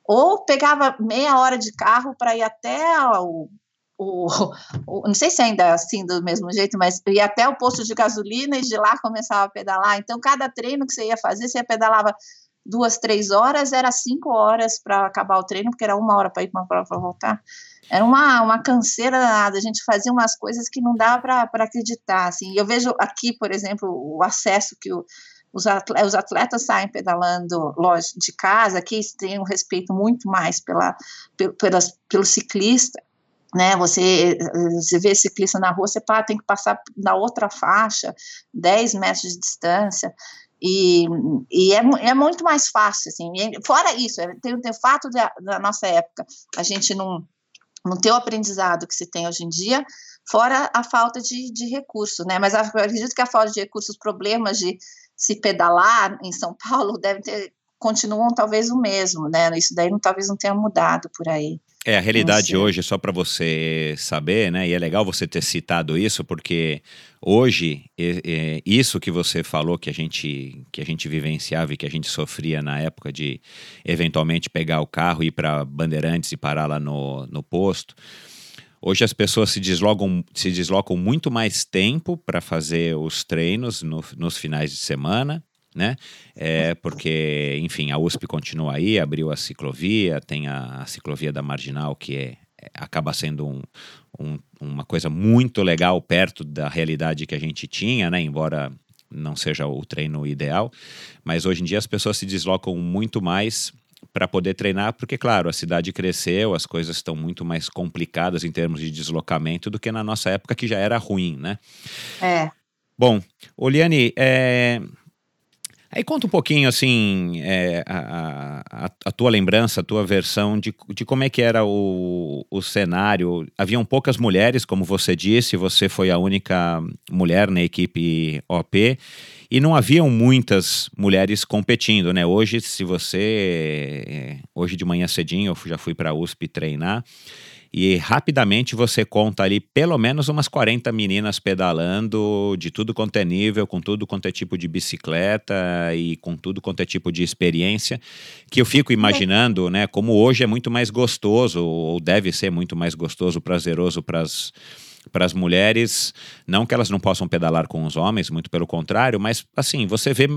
Ou pegava meia hora de carro para ir até o, o, o, não sei se ainda é assim do mesmo jeito, mas ia até o posto de gasolina e de lá começava a pedalar. Então, cada treino que você ia fazer, você pedalava duas, três horas, era cinco horas para acabar o treino, porque era uma hora para ir para uma prova voltar. Era uma, uma canseira danada, a gente fazia umas coisas que não dava para acreditar. Assim. Eu vejo aqui, por exemplo, o acesso que o os atletas, os atletas saem pedalando longe de casa, que têm um respeito muito mais pela, pelo ciclista, né, você, você vê ciclista na rua, você tem que passar na outra faixa, 10 metros de distância, e, e é, é muito mais fácil, assim, fora isso, é, tem, tem o fato da, da nossa época, a gente não, não ter o aprendizado que se tem hoje em dia, fora a falta de, de recurso, né, mas acredito que a falta de recursos, os problemas de se pedalar em São Paulo <laughs> deve ter continuam talvez o mesmo, né? Isso daí não, talvez não tenha mudado por aí. É, a realidade hoje, só para você saber, né? E é legal você ter citado isso, porque hoje, é, é, isso que você falou que a, gente, que a gente vivenciava e que a gente sofria na época de eventualmente pegar o carro, ir para Bandeirantes e parar lá no, no posto. Hoje as pessoas se deslocam, se deslocam muito mais tempo para fazer os treinos no, nos finais de semana, né? É, porque, enfim, a USP continua aí, abriu a ciclovia, tem a, a ciclovia da Marginal, que é, é, acaba sendo um, um, uma coisa muito legal perto da realidade que a gente tinha, né? Embora não seja o treino ideal, mas hoje em dia as pessoas se deslocam muito mais para poder treinar, porque, claro, a cidade cresceu, as coisas estão muito mais complicadas em termos de deslocamento do que na nossa época, que já era ruim, né? É. Bom, Oliane, é... aí conta um pouquinho, assim, é, a, a, a, tua lembrança, a tua versão de, de como é que era o, o cenário. Haviam poucas mulheres, como você disse, você foi a única mulher na equipe OP, e não haviam muitas mulheres competindo, né? Hoje, se você. Hoje de manhã cedinho, eu já fui para a USP treinar. E rapidamente você conta ali pelo menos umas 40 meninas pedalando de tudo quanto é nível, com tudo quanto é tipo de bicicleta e com tudo quanto é tipo de experiência, que eu fico imaginando, né, como hoje é muito mais gostoso, ou deve ser muito mais gostoso, prazeroso para as para as mulheres, não que elas não possam pedalar com os homens, muito pelo contrário, mas assim, você vê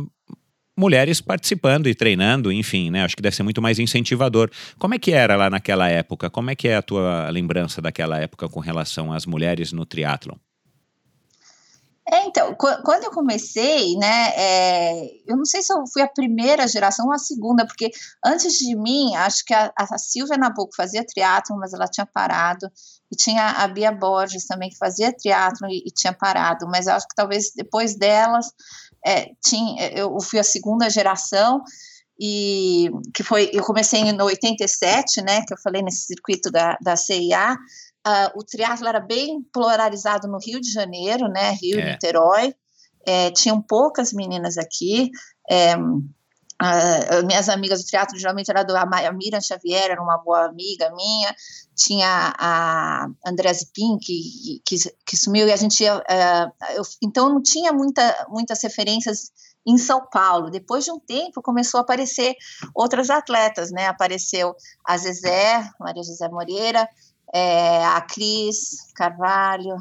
mulheres participando e treinando, enfim, né? Acho que deve ser muito mais incentivador. Como é que era lá naquela época? Como é que é a tua lembrança daquela época com relação às mulheres no triatlon? É, então, quando eu comecei, né, é, eu não sei se eu fui a primeira geração ou a segunda, porque antes de mim, acho que a, a Silvia Nabuco fazia triatlon, mas ela tinha parado, e tinha a Bia Borges também, que fazia triatlon e, e tinha parado, mas acho que talvez depois delas, é, tinha, eu fui a segunda geração, e que foi, eu comecei no 87, né, que eu falei nesse circuito da, da CIA, Uh, o triatlo era bem polarizado no Rio de Janeiro, né? Rio é. e Niterói. É, tinham poucas meninas aqui. É, uh, minhas amigas do teatro geralmente era do a Miriam Xavier, era uma boa amiga minha. Tinha a Andréa Pin, que, que, que, sumiu, e a gente ia. Uh, eu, então não tinha muita, muitas referências em São Paulo. Depois de um tempo, começou a aparecer outras atletas, né? Apareceu a Zezé, Maria José Moreira, é, a Cris Carvalho,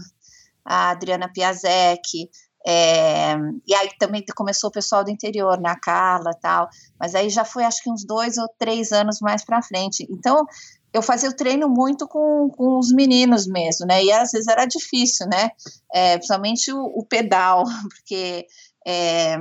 a Adriana Piazek, é, e aí também começou o pessoal do interior, né, a Carla tal, mas aí já foi acho que uns dois ou três anos mais para frente. Então eu fazia o treino muito com, com os meninos mesmo, né, e às vezes era difícil, né, é, principalmente o, o pedal, <laughs> porque é,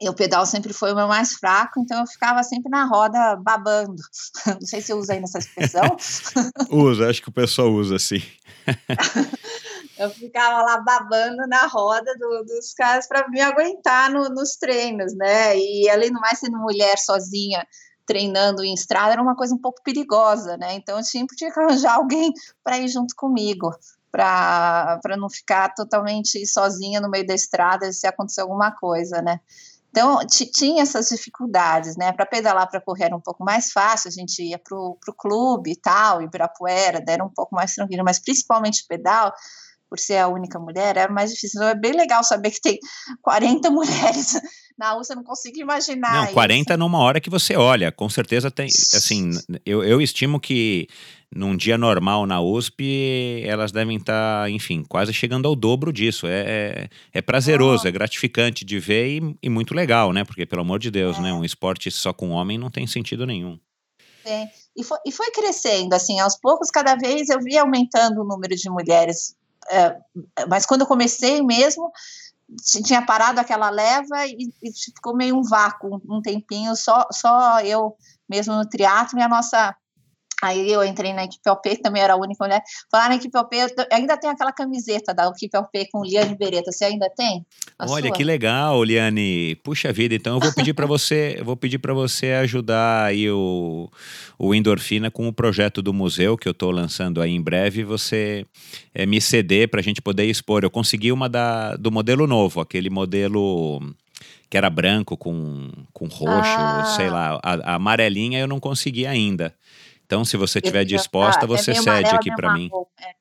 E o pedal sempre foi o meu mais fraco, então eu ficava sempre na roda babando. <laughs> Não sei se eu usei nessa expressão. <laughs> usa, acho que o pessoal usa sim. <laughs> eu ficava lá babando na roda do, dos caras para me aguentar no, nos treinos, né? E além do mais, sendo mulher sozinha treinando em estrada, era uma coisa um pouco perigosa, né? Então eu sempre tinha que arranjar alguém para ir junto comigo para não ficar totalmente sozinha no meio da estrada se acontecer alguma coisa, né? Então, tinha essas dificuldades, né? Para pedalar, para correr era um pouco mais fácil, a gente ia para o clube e tal, Ibirapuera, era um pouco mais tranquilo, mas principalmente pedal, por ser a única mulher, era mais difícil. Então, é bem legal saber que tem 40 <laughs> mulheres na USP, eu não consigo imaginar. Não, 40 isso. numa hora que você olha, com certeza tem, assim, eu, eu estimo que num dia normal na USP, elas devem estar, tá, enfim, quase chegando ao dobro disso. É, é, é prazeroso, oh. é gratificante de ver e, e, muito legal, né? Porque, pelo amor de Deus, né? é. né? Um esporte só com homem não tem sentido nenhum. É. E, foi, e foi crescendo, assim, aos poucos, cada vez eu vi aumentando o número de mulheres. É, mas quando eu comecei mesmo, tinha parado aquela leva e, e ficou meio um vácuo, um tempinho, só, só eu mesmo no triatlo e a nossa Aí eu entrei na equipe OP, também era a única mulher. Falar na equipe OP, ainda tem aquela camiseta da equipe OP com Liane Beretta. Você ainda tem? Olha sua? que legal, Liane. Puxa vida, então eu vou pedir para você, vou pedir para você ajudar aí o, o Endorfina com o projeto do museu que eu estou lançando aí em breve. Você é, me ceder para a gente poder expor. Eu consegui uma da, do modelo novo, aquele modelo que era branco com, com roxo, ah. sei lá. A, a amarelinha eu não consegui ainda. Então, se você estiver disposta, ah, você é cede aqui para mim. É.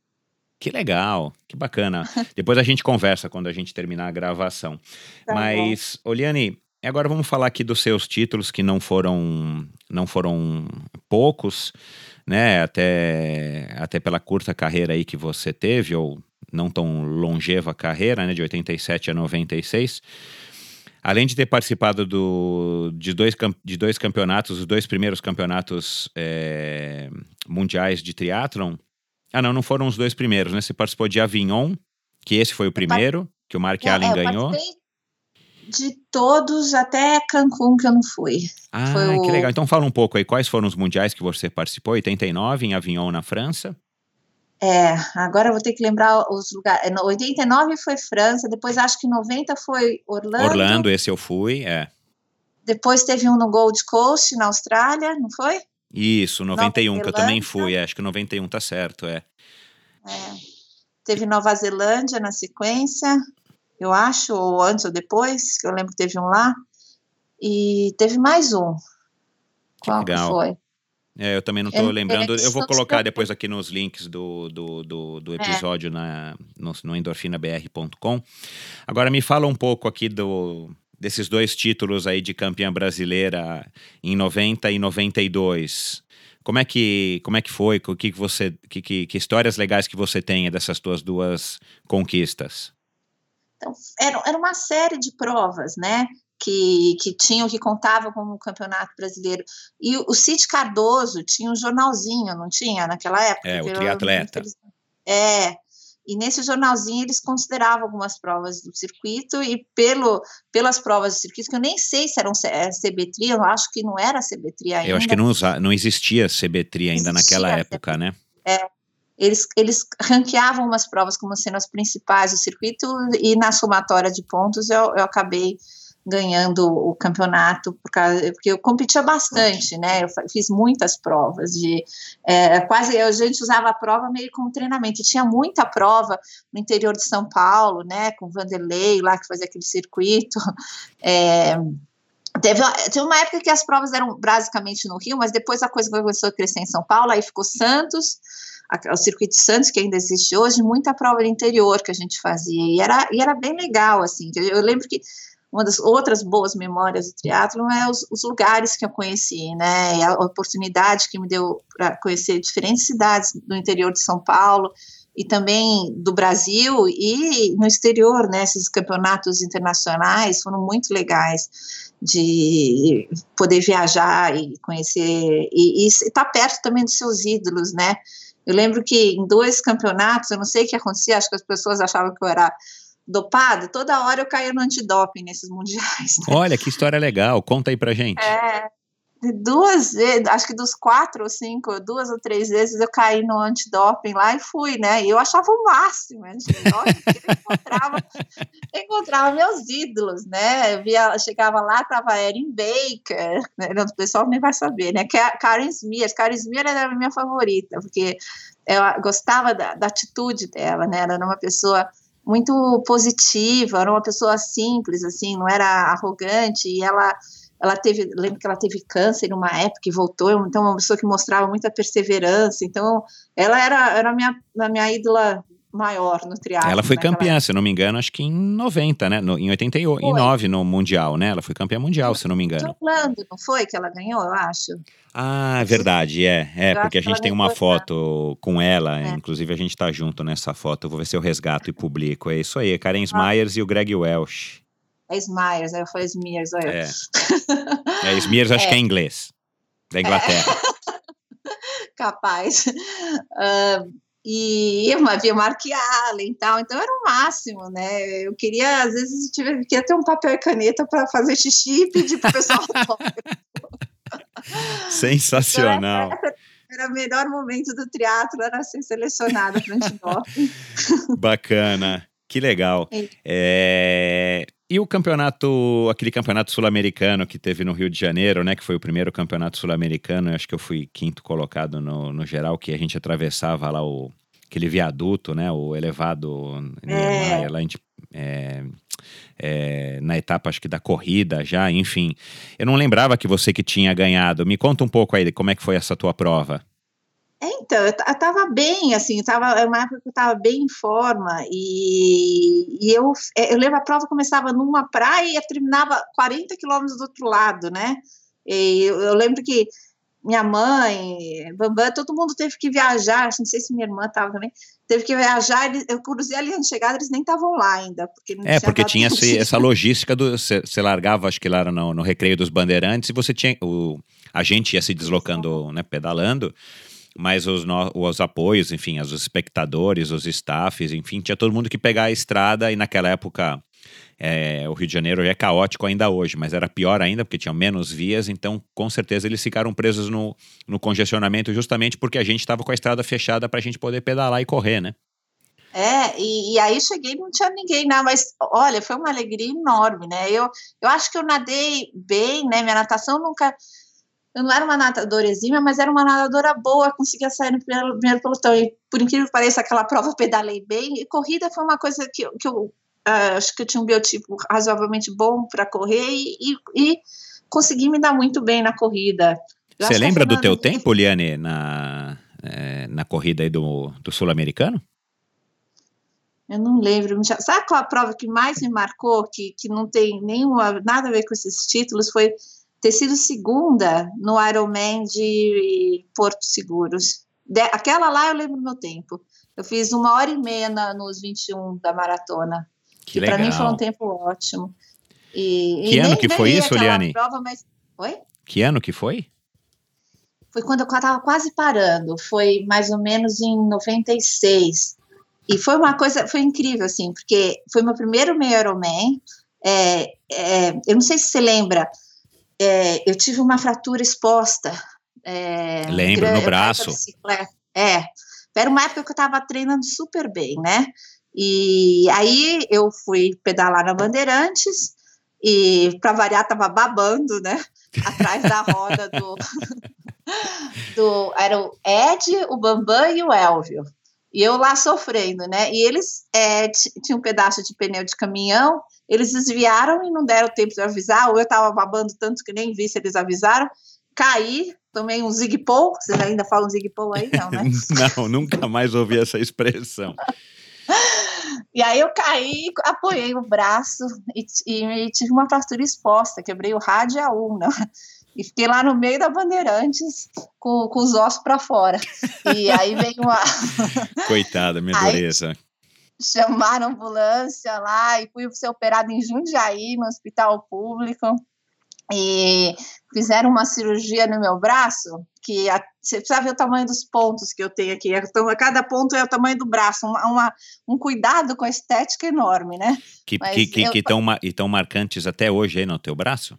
Que legal, que bacana. <laughs> Depois a gente conversa quando a gente terminar a gravação. Tá Mas, bom. Oliane, agora vamos falar aqui dos seus títulos que não foram não foram poucos, né? Até até pela curta carreira aí que você teve ou não tão longeva carreira, né, de 87 a 96 além de ter participado do, de, dois, de dois campeonatos, os dois primeiros campeonatos é, mundiais de triatlon. Ah, não, não foram os dois primeiros, né? Você participou de Avignon, que esse foi o primeiro, que o Mark é, Allen ganhou. De todos até Cancún que eu não fui. Ah, que legal. Então fala um pouco aí, quais foram os mundiais que você participou? 89 em Avignon, na França. É, agora eu vou ter que lembrar os lugares. 89 foi França, depois acho que 90 foi Orlando. Orlando, esse eu fui, é. Depois teve um no Gold Coast, na Austrália, não foi? Isso, 91, Nova que eu também fui, é, acho que 91 tá certo, é. é. Teve Nova Zelândia na sequência, eu acho, ou antes ou depois, que eu lembro que teve um lá. E teve mais um. Que Qual legal. Que foi? É, eu também não estou é, lembrando. É eu vou colocar depois aqui nos links do, do, do, do é. episódio é. na, no, no endorfinabr.com. Agora me fala um pouco aqui do, desses dois títulos aí de campeã brasileira em 90 e 92. Como é que, como é que foi? O que, que você que, que, que histórias legais que você tem dessas tuas duas conquistas? Então, era, era uma série de provas, né? Que, que tinham, que contavam como o Campeonato Brasileiro. E o Cid Cardoso tinha um jornalzinho, não tinha, naquela época? É, o triatleta. É, e nesse jornalzinho eles consideravam algumas provas do circuito e pelo, pelas provas do circuito, que eu nem sei se eram CB3, eu acho que não era CB3 ainda. Eu acho que não, não existia CB3 ainda existia naquela época, né? É, eles, eles ranqueavam umas provas como sendo as principais do circuito e na somatória de pontos eu, eu acabei ganhando o campeonato, por causa, porque eu competia bastante, né? Eu fiz muitas provas de é, quase a gente usava a prova meio como treinamento. E tinha muita prova no interior de São Paulo, né? Com Vanderlei lá que fazia aquele circuito. <laughs> É, Teve, teve uma época que as provas eram basicamente no Rio, mas depois a coisa começou a crescer em São Paulo, aí ficou Santos, o circuito Santos, que ainda existe hoje, muita prova no interior que a gente fazia, e era, e era bem legal, assim, eu lembro que uma das outras boas memórias do triatlo é os, os, lugares que eu conheci, né, e a oportunidade que me deu para conhecer diferentes cidades do interior de São Paulo e também do Brasil e no exterior, né, esses campeonatos internacionais foram muito legais de poder viajar e conhecer e estar tá perto também dos seus ídolos, né, eu lembro que em dois campeonatos, eu não sei o que acontecia, acho que as pessoas achavam que eu era dopado, toda hora eu caía no antidoping nesses mundiais. Né? Olha, que história legal, conta aí pra gente. É, duas vezes, acho que dos quatro ou cinco, duas ou três vezes eu caí no antidoping lá e fui, né? E eu achava o máximo, né? <laughs> eu encontrava, encontrava meus ídolos, né? Eu via, chegava lá, tava Erin Baker, né? o pessoal nem vai saber, né? Karen Smith, Karen Smith era a minha favorita, porque eu gostava da, da atitude dela, né? Ela era uma pessoa muito positiva, era uma pessoa simples, assim, não era arrogante, e ela ela teve, lembro que ela teve câncer numa época e voltou, então uma pessoa que mostrava muita perseverança, então ela era, era minha, a minha ídola maior no triatlo. Ela foi campeã, época. se não me engano, acho que em 90, né? No, em 89 no Mundial, né? Ela foi campeã mundial, se não me engano. Orlando, não foi que ela ganhou, eu acho? Ah, é verdade, é. É, eu porque a gente tem uma foto com ela, é. inclusive a gente tá junto nessa foto. Eu vou ver se eu resgato e publico. É isso aí, Karen Smyers ah. e o Greg Welsh. É Smyers, aí eu falei Smears, olha. É, <laughs> é Smears acho é. que é inglês, da Inglaterra. É. <laughs> Capaz. Uh, e havia Mark Allen e tal, então era o máximo, né? Eu queria, às vezes, tive, queria ter um papel e caneta para fazer xixi e pedir para o pessoal <laughs> Sensacional. Então, era, o melhor momento do teatro, era ser selecionada para antidoping. <laughs> Bacana. Que legal. <laughs> É... E o campeonato, aquele campeonato sul-americano que teve no Rio de Janeiro, né? Que foi o primeiro campeonato sul-americano, acho que eu fui quinto colocado no, no geral, que a gente atravessava lá o, aquele viaduto, né? O elevado é. lá, lá é, é, na etapa, acho que da corrida já, enfim. Eu não lembrava que você que tinha ganhado. Me conta um pouco aí como é que foi essa tua prova. Então, eu, eu tava bem, assim, tava, é uma época que eu tava bem em forma, e, e eu, é, eu lembro a prova começava numa praia e terminava 40 quilômetros do outro lado, né? E eu, eu lembro que minha mãe, Bambam, todo mundo teve que viajar, não sei se minha irmã estava também, teve que viajar, eu cruzei ali de chegada, eles nem estavam lá ainda. Porque é, porque tinha <laughs> esse, essa logística, do você largava, acho que lá no, no Recreio dos Bandeirantes, e você tinha, o, a gente ia se deslocando, né, pedalando, mas os, no, os apoios, enfim, os espectadores, os staffs, enfim, tinha todo mundo que pegar a estrada e naquela época é, o Rio de Janeiro é caótico ainda hoje, mas era pior ainda porque tinha menos vias, então com certeza eles ficaram presos no, no congestionamento justamente porque a gente estava com a estrada fechada para a gente poder pedalar e correr, né? É, e, e, aí cheguei não tinha ninguém, não, mas olha, foi uma alegria enorme, né? Eu, eu acho que eu nadei bem, né? Minha natação nunca eu não era uma nadadora exímia, mas era uma nadadora boa, conseguia sair no primeiro, primeiro pelotão. E, por incrível que pareça, aquela prova pedalei bem. E corrida foi uma coisa que, que eu uh, acho que eu tinha um biotipo razoavelmente bom para correr e, e, e, consegui me dar muito bem na corrida. Você lembra do teu tempo, Liane, na, é, na corrida aí do, do Sul-Americano? Eu não lembro. Sabe qual a prova que mais me marcou, que, que não tem nenhuma, nada a ver com esses títulos? Foi ter sido segunda no Ironman de Porto Seguros. De, aquela lá eu lembro do meu tempo. Eu fiz uma hora e meia na, nos 21 da maratona. Que, que para mim foi um tempo ótimo. E, que e ano que foi isso, Liane? Prova, mas... Oi? Que ano que foi? Foi quando eu estava quase parando. Foi mais ou menos em 96. E foi uma coisa, foi incrível, assim, porque foi meu primeiro meio Ironman. É, é, eu não sei se você lembra, é, eu tive uma fratura exposta. É, Lembro, grande, no braço. É, era uma época que eu estava treinando super bem, né? E aí eu fui pedalar na Bandeirantes e para variar estava babando, né? <laughs> Atrás da roda do, <laughs> do era o Ed, o Bambam e o Elvio. E eu lá sofrendo, né? E eles é, tinham um pedaço de pneu de caminhão, eles desviaram e não deram tempo de avisar, ou eu estava babando tanto que nem vi se eles avisaram. Caí, tomei um zigpol. Vocês ainda falam zigpol aí, não, né? <laughs> não, nunca mais ouvi essa expressão. <laughs> E aí eu caí, apoiei o braço e, e, e tive uma fratura exposta, quebrei o rádio a um, né? E fiquei lá no meio da Bandeirantes com, com os ossos para fora. E aí veio uma. Coitada, minha <laughs> dureza. Chamaram a ambulância lá e fui ser operado em Jundiaí, no hospital público. e fizeram uma cirurgia no meu braço, que a, você precisa ver o tamanho dos pontos que eu tenho aqui. Então, cada ponto é o tamanho do braço, uma, uma um cuidado com a estética enorme, né? Que estão que, que, que marcantes até hoje aí no teu braço?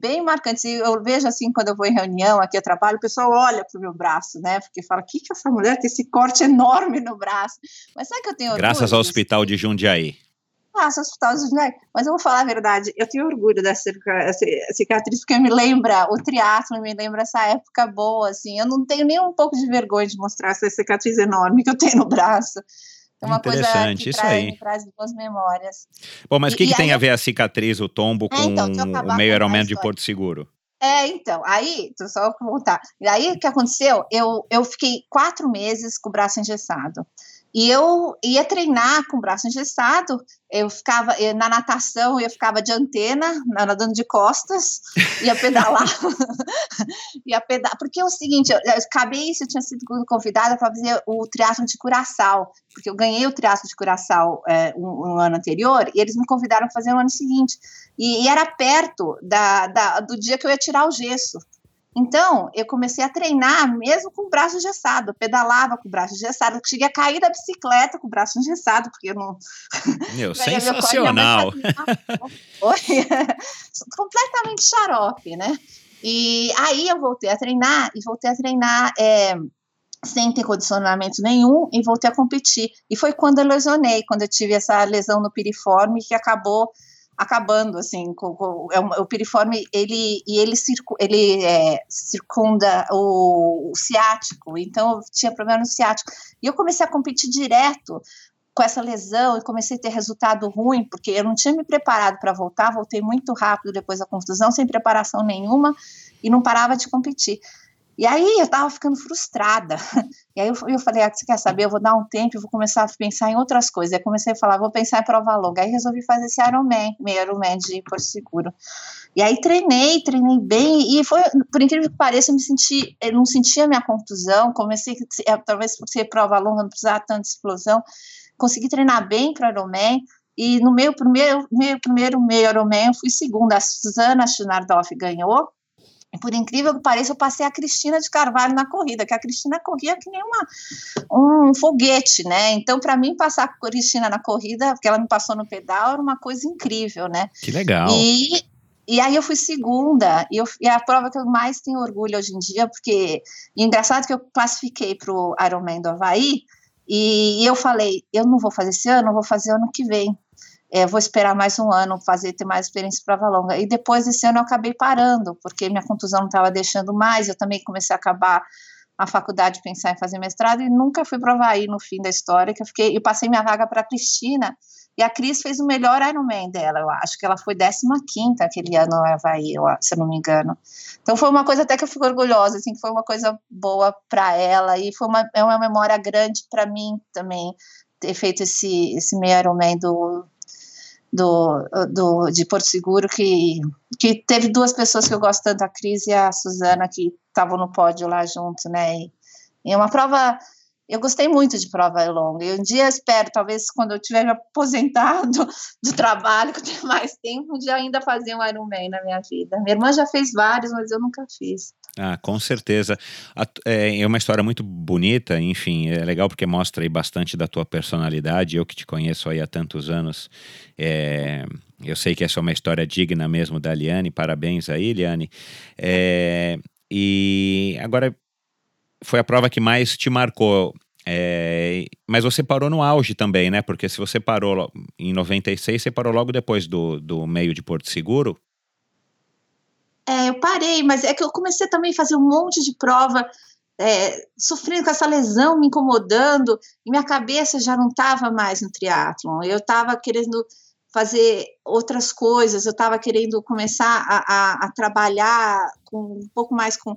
Bem marcantes. Eu vejo assim, quando eu vou em reunião aqui, eu trabalho, o pessoal olha para o meu braço, né? Porque fala, o que, que essa mulher tem esse corte enorme no braço? Mas sabe que eu tenho orgulho? Graças ao Hospital de Jundiaí. Nossa, Hospital de Jundiaí. Mas eu vou falar a verdade, eu tenho orgulho dessa cicatriz, porque me lembra, o triatlo me lembra essa época boa, assim. Eu não tenho nem um pouco de vergonha de mostrar essa cicatriz enorme que eu tenho no braço. É uma Interessante, coisa isso traz, aí. traz boas memórias. Bom, mas o que, que tem eu... a ver a cicatriz, o tombo, é, então, com o meio Ironman de Porto Seguro? É, então, aí, só voltar. E aí, o que aconteceu? Eu, eu fiquei quatro meses com o braço engessado. E eu ia treinar com o braço engessado, eu ficava na natação, eu ficava de antena, nadando de costas, <laughs> ia pedalar, <laughs> ia pedalar, porque é o seguinte, eu, eu acabei isso, eu tinha sido convidada para fazer o triatlo de Curaçao, porque eu ganhei o triatlo de Curaçao é, um, um, ano anterior, e eles me convidaram para fazer no ano seguinte, e, e era perto da, da, do dia que eu ia tirar o gesso, então, eu comecei a treinar mesmo com o braço engessado, eu pedalava com o braço engessado, eu cheguei a cair da bicicleta com o braço engessado, porque eu não... <laughs> Meu, <laughs> sensacional! <laughs> completamente xarope, né? E aí eu voltei a treinar, e voltei a treinar é, sem ter condicionamento nenhum, e voltei a competir. E foi quando eu lesionei, quando eu tive essa lesão no piriforme, que acabou acabando assim com, com é o piriforme ele e ele, circu, ele é, circunda o, o, ciático. Então eu tinha problema no ciático. E eu comecei a competir direto com essa lesão e comecei a ter resultado ruim porque eu não tinha me preparado para voltar voltei muito rápido depois da contusão sem preparação nenhuma e não parava de competir e aí eu tava ficando frustrada. <laughs> E aí eu, eu falei, ah, você quer saber? Eu vou dar um tempo e vou começar a pensar em outras coisas. Aí comecei a falar, vou pensar em prova longa. Aí resolvi fazer esse Ironman, meio Ironman de Porto Seguro. E aí treinei, treinei bem, e foi, por incrível que pareça, eu me senti, eu não sentia minha contusão, comecei, talvez por ser prova longa, não precisava tanta explosão, consegui treinar bem para Ironman, e no meu primeiro, meu primeiro meio Ironman eu fui segunda, a Susana Schnardoff ganhou, por incrível que pareça, eu passei a Cristina de Carvalho na corrida, que a Cristina corria que nem uma, um foguete, né? Então, para mim, passar a Cristina na corrida, porque ela me passou no pedal, era uma coisa incrível, né? Que legal. E, e aí eu fui segunda, e, eu, e é a prova que eu mais tenho orgulho hoje em dia, porque e engraçado que eu classifiquei para o Ironman do Havaí, e, e eu falei, eu não vou fazer esse ano, eu vou fazer ano que vem é, vou esperar mais um ano, fazer ter mais experiência prova longa. E depois desse ano eu acabei parando, porque minha contusão não estava deixando mais, eu também comecei a acabar a faculdade, pensar em fazer mestrado, e nunca fui para aí no fim da história, que eu fiquei, e passei minha vaga para a Cristina, e a Cris fez o melhor Ironman dela, eu acho que ela foi 15 aquele ano no Havaí, eu, se eu não me engano. Então foi uma coisa até que eu fico orgulhosa, assim, foi uma coisa boa para ela, e foi uma, é uma memória grande para mim também, ter feito esse, esse meio Ironman do, do, do, de Porto Seguro, que, que teve duas pessoas que eu gosto tanto, a Cris e a Suzana, que estavam no pódio lá junto, né? E, e é uma prova. Eu gostei muito de prova longa. E um dia espero, talvez quando eu tiver aposentado <laughs> do trabalho, que eu tenha mais tempo, de ainda fazer um Ironman na minha vida. Minha irmã já fez vários, mas eu nunca fiz. Ah, com certeza. É, é uma história muito bonita, enfim, é legal porque mostra aí bastante da tua personalidade. Eu que te conheço aí há tantos anos, é, eu sei que essa é uma história digna mesmo da Liane. Parabéns aí, Liane. É, e agora foi a prova que mais te marcou. É, mas você parou no auge também, né? Porque se você parou em 96, você parou logo depois do, do meio de Porto Seguro. É, eu parei, mas é que eu comecei também a fazer um monte de prova, é, sofrendo com essa lesão, me incomodando, e minha cabeça já não estava mais no triatlon. Eu estava querendo fazer outras coisas, eu estava querendo começar a, a, a, trabalhar com um pouco mais com,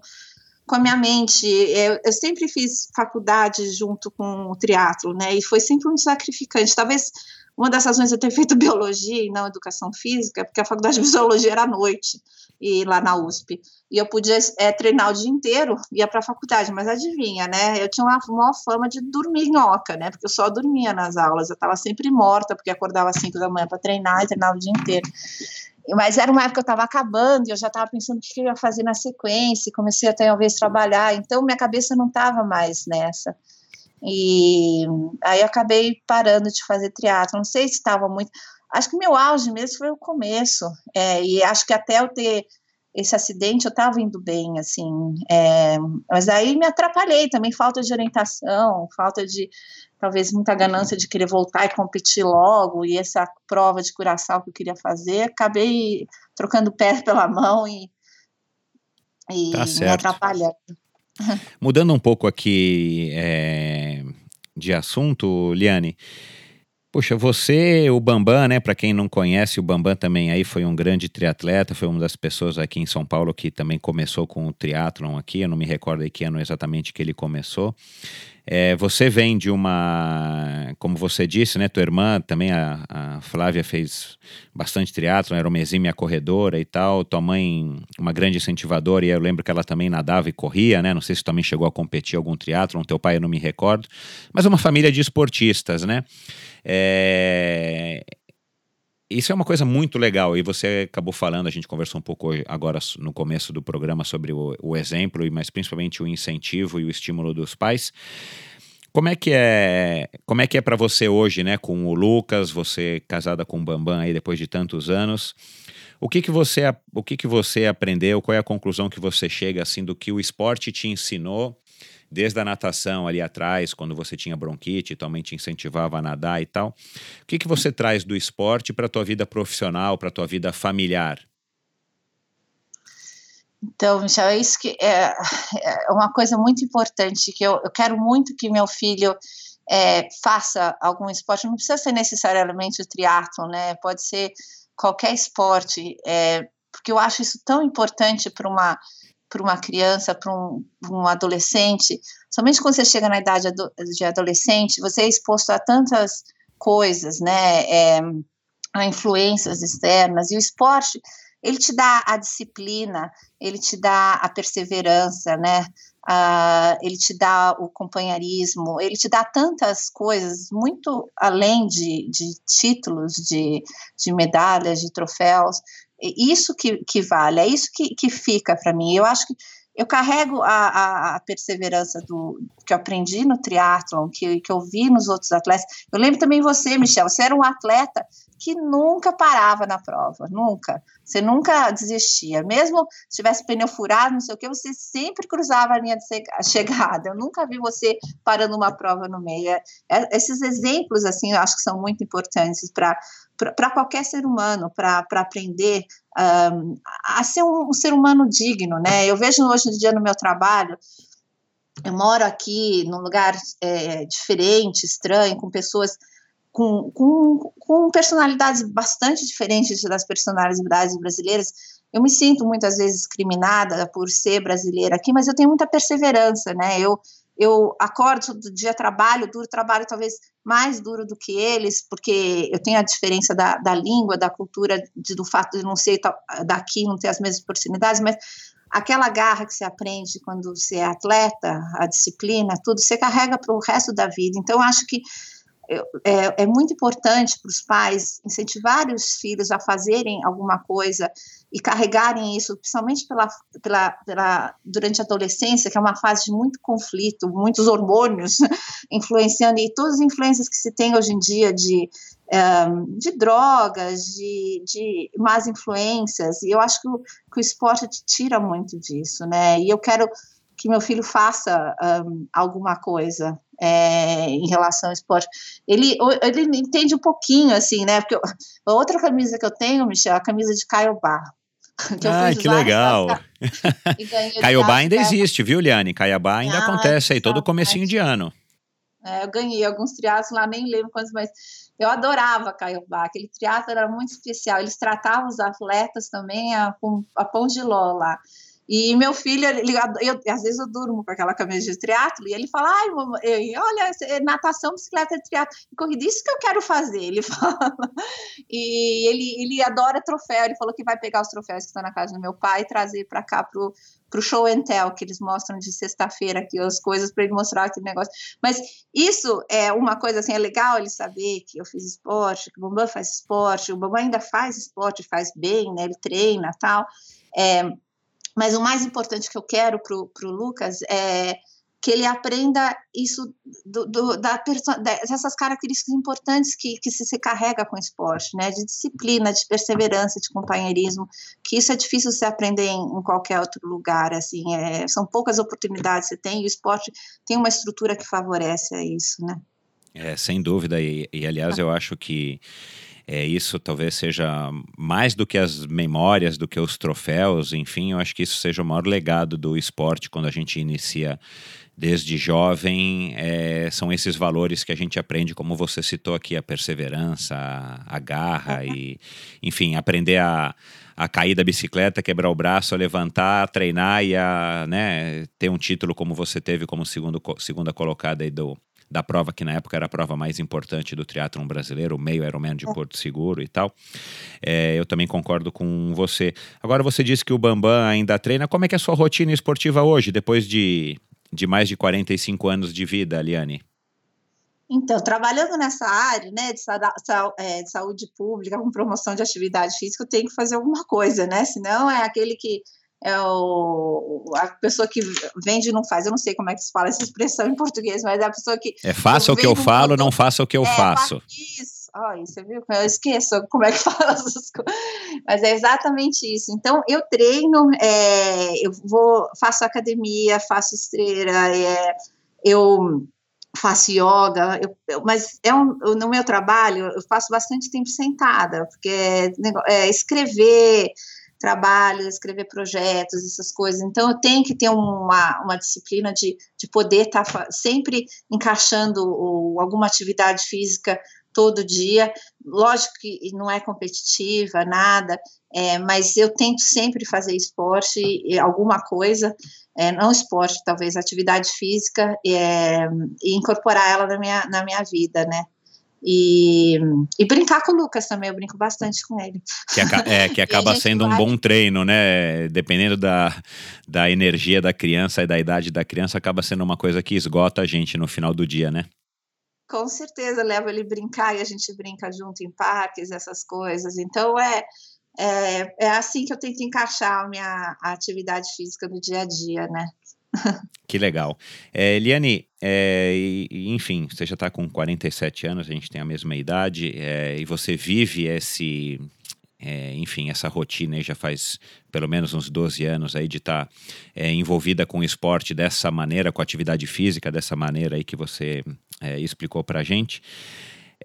com a minha mente. Eu, eu sempre fiz faculdade junto com o triatlo, né? E foi sempre muito sacrificante. Talvez uma das razões de eu ter feito <laughs> biologia e não educação física, porque a faculdade de biologia era à noite e lá na USP. E eu podia é, treinar o dia inteiro, ia para a faculdade, mas adivinha, né? Eu tinha uma maior fama de dormir nhoca, né? Porque eu só dormia nas aulas, eu estava sempre morta, porque acordava às 5 da manhã para treinar e treinava o dia inteiro. Mas era uma época que eu estava acabando e eu já estava pensando o que eu ia fazer na sequência, comecei a talvez trabalhar, então minha cabeça não estava mais nessa. E aí eu acabei parando de fazer triatlo. Não sei se estava muito. Acho que meu auge mesmo foi o começo. É, e acho que até eu ter esse acidente eu estava indo bem, assim. É, mas aí me atrapalhei também, falta de orientação, falta de talvez muita ganância de querer voltar e competir logo, e essa prova de curaçal que eu queria fazer, acabei trocando o <laughs> pé pela mão e, e tá me atrapalhando. <laughs> Mudando um pouco aqui é, de assunto, Liane. Poxa, você, o Bambam, né? Para quem não conhece, o Bambam também aí foi um grande triatleta, foi uma das pessoas aqui em São Paulo que também começou com o triatlon aqui. Eu não me recordo aí que ano exatamente que ele começou. É, você vem de uma, como você disse, né? Tua irmã também, a, a Flávia, fez bastante triatlo, era uma exímia corredora e tal. Tua mãe, uma grande incentivadora, e eu lembro que ela também nadava e corria, né? Não sei se também chegou a competir algum triatlo. Teu pai eu não me recordo, mas uma família de esportistas, né? É, isso é uma coisa muito legal e você acabou falando, a gente conversou um pouco agora no começo do programa sobre o, o exemplo, mas principalmente o incentivo e o estímulo dos pais. Como é que é, como é que é para você hoje, né, com o Lucas, você casada com o Bambam aí depois de tantos anos? O que que você, o que que você aprendeu? Qual é a conclusão que você chega assim do que o esporte te ensinou desde a natação ali atrás, quando você tinha bronquite, mãe te incentivava a nadar e tal. O que, que você traz do esporte para a tua vida profissional, para a tua vida familiar? Então, Michel, é isso que é, é uma coisa muito importante que eu, eu quero muito que meu filho é, faça algum esporte. Não precisa ser necessariamente o triatlo, né? Pode ser qualquer esporte, é, porque eu acho isso tão importante para uma para uma criança, para um, um, adolescente, somente quando você chega na idade de adolescente, você é exposto a tantas coisas, né, é, a influências externas, e o esporte, ele te dá a disciplina, ele te dá a perseverança, né, a, ele te dá o companheirismo, ele te dá tantas coisas, muito além de, de títulos, de, de medalhas, de troféus, isso que, que vale, é isso que, que fica para mim. Eu acho que eu carrego a, a, a, perseverança do que eu aprendi no triatlon, que, que eu vi nos outros atletas. Eu lembro também você, Michel, você era um atleta que nunca parava na prova, nunca. Você nunca desistia. Mesmo se tivesse pneu furado, não sei o que, você sempre cruzava a linha de <laughs> chegada. Eu nunca vi você parando uma prova no meio. É, esses exemplos, assim, eu acho que são muito importantes para qualquer ser humano, para aprender um, a ser um, um ser humano digno, né? Eu vejo hoje em dia no meu trabalho, eu moro aqui num lugar é, diferente, estranho, com pessoas com, com, com personalidades bastante diferentes das personalidades brasileiras. Eu me sinto muitas vezes discriminada por ser brasileira aqui, mas eu tenho muita perseverança, né? Eu, eu acordo todo dia, trabalho duro, trabalho talvez mais duro do que eles, porque eu tenho a diferença da, da língua, da cultura, de, do fato de não ser daqui, não ter as mesmas oportunidades, mas aquela garra que você aprende quando você é atleta, a disciplina, tudo, você carrega para o resto da vida. Então, acho que é, é muito importante para os pais incentivarem os filhos a fazerem alguma coisa e carregarem isso, principalmente pela, pela, pela, durante a adolescência, que é uma fase de muito conflito, muitos hormônios <laughs> influenciando, e todas as influências que se tem hoje em dia de, de drogas, de, de más influências, e eu acho que o, que o esporte te tira muito disso, né? E eu quero que meu filho faça um, alguma coisa é, em relação ao esporte. Ele, ele entende um pouquinho, assim, né? Porque eu, a outra camisa que eu tenho, Michel, é a camisa de Caiobá. <laughs> Que ah, que legal. <laughs> Caiobá ainda existe, viu, Liane? Caiobá ainda ah, acontece aí, todo comecinho de ano. É, eu ganhei alguns triatlos lá, nem lembro quantos, mas eu adorava Caiobá. Aquele triatlo era muito especial. Eles tratavam os atletas também a, com a pão de ló lá. E meu filho, ele, eu, às vezes eu durmo com aquela camisa de triatlo e ele fala, ai, mamãe, olha, é natação, bicicleta, triatlo, corrida, isso que eu quero fazer, ele <laughs> fala. E ele, ele adora troféu, ele falou que vai pegar os troféus que estão na casa do meu pai e trazer para cá pro, pro show and tell, que eles mostram de sexta-feira aqui as coisas para ele mostrar aquele negócio. Mas isso é uma coisa assim, é legal ele saber que eu fiz esporte, que o Bambam faz esporte, o Bambam ainda faz esporte, faz bem, né? Ele treina tal. É, mas o mais importante que eu quero para o Lucas é que ele aprenda isso do, do, da, dessas características importantes que, que se, se carrega com o esporte, né? De disciplina, de perseverança, de companheirismo, que isso é difícil se aprender em, em qualquer outro lugar, assim, é, são poucas oportunidades que você tem, e o esporte tem uma estrutura que favorece a isso, né? É, sem dúvida, e, e aliás eu acho que é, isso talvez seja mais do que as memórias, do que os troféus, enfim, eu acho que isso seja o maior legado do esporte quando a gente inicia desde jovem, é, são esses valores que a gente aprende, como você citou aqui, a perseverança, a, a garra e, <laughs> enfim, aprender a, a cair da bicicleta, quebrar o braço, a levantar, a treinar e a né, ter um título como você teve como segundo, segunda colocada aí do, da prova que na época era a prova mais importante do triatlon brasileiro, o meio Ironman de Porto Seguro e tal. É, eu também concordo com você. Agora você disse que o Bambam ainda treina. Como é que é a sua rotina esportiva hoje, depois de de mais de 45 anos de vida, Aliane? Então, trabalhando nessa área, né, de, é, de, saúde pública, com promoção de atividade física, eu tenho que fazer alguma coisa, né? Senão é aquele que é o, a pessoa que vende e não faz. Eu não sei como é que se fala essa expressão em português, mas é a pessoa que. É faça o que eu falo, não faça o que eu é, faço. Isso Ai, você viu? Eu esqueço como é que <laughs> fala essas coisas. Mas é exatamente isso. Então, eu treino, é, eu vou, faço academia, faço esteira, é, eu faço yoga, eu, eu, mas é um, no meu trabalho eu faço bastante tempo sentada, porque é, é escrever trabalho, escrever projetos, essas coisas. Então, eu tenho que ter uma, uma disciplina de, de poder estar tá sempre encaixando o, alguma atividade física todo dia. Lógico que não é competitiva, nada, é, mas eu tento sempre fazer esporte, alguma coisa, é, não esporte, talvez atividade física, é, e incorporar ela na minha, na minha vida, né? E, e, brincar com o Lucas também, eu brinco bastante com ele. Que, é, que <laughs> acaba sendo vai... um bom treino, né? Dependendo da, da energia da criança e da idade da criança, acaba sendo uma coisa que esgota a gente no final do dia, né? com certeza levo ele brincar e a gente brinca junto em parques, essas coisas. Então é, é, é assim que eu tento encaixar a minha a atividade física no dia a dia, né? Que legal. É, Eliane, é, enfim, você já está com 47 anos, a gente tem a mesma idade, é, e você vive esse, é, enfim, essa rotina aí já faz pelo menos uns 12 anos aí de estar tá, é, envolvida com o esporte dessa maneira, com a atividade física dessa maneira aí que você é, explicou para a gente.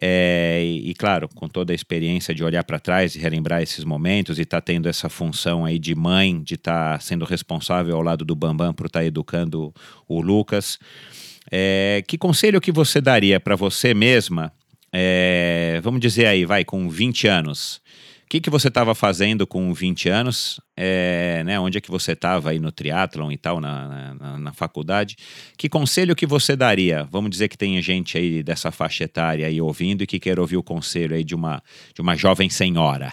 É, e, e, claro, com toda a experiência de olhar para trás e relembrar esses momentos e estar tá tendo essa função aí de mãe, de estar tá sendo responsável ao lado do Bambam por estar tá educando o Lucas, é, que conselho que você daria para você mesma, é, vamos dizer aí, vai, com 20 anos, o que, que você estava fazendo com 20 anos? É, né, onde é que você estava aí no triatlon e tal, na, na, na, faculdade? Que conselho que você daria? Vamos dizer que tem gente aí dessa faixa etária aí ouvindo e que quer ouvir o conselho aí de uma, de uma jovem senhora.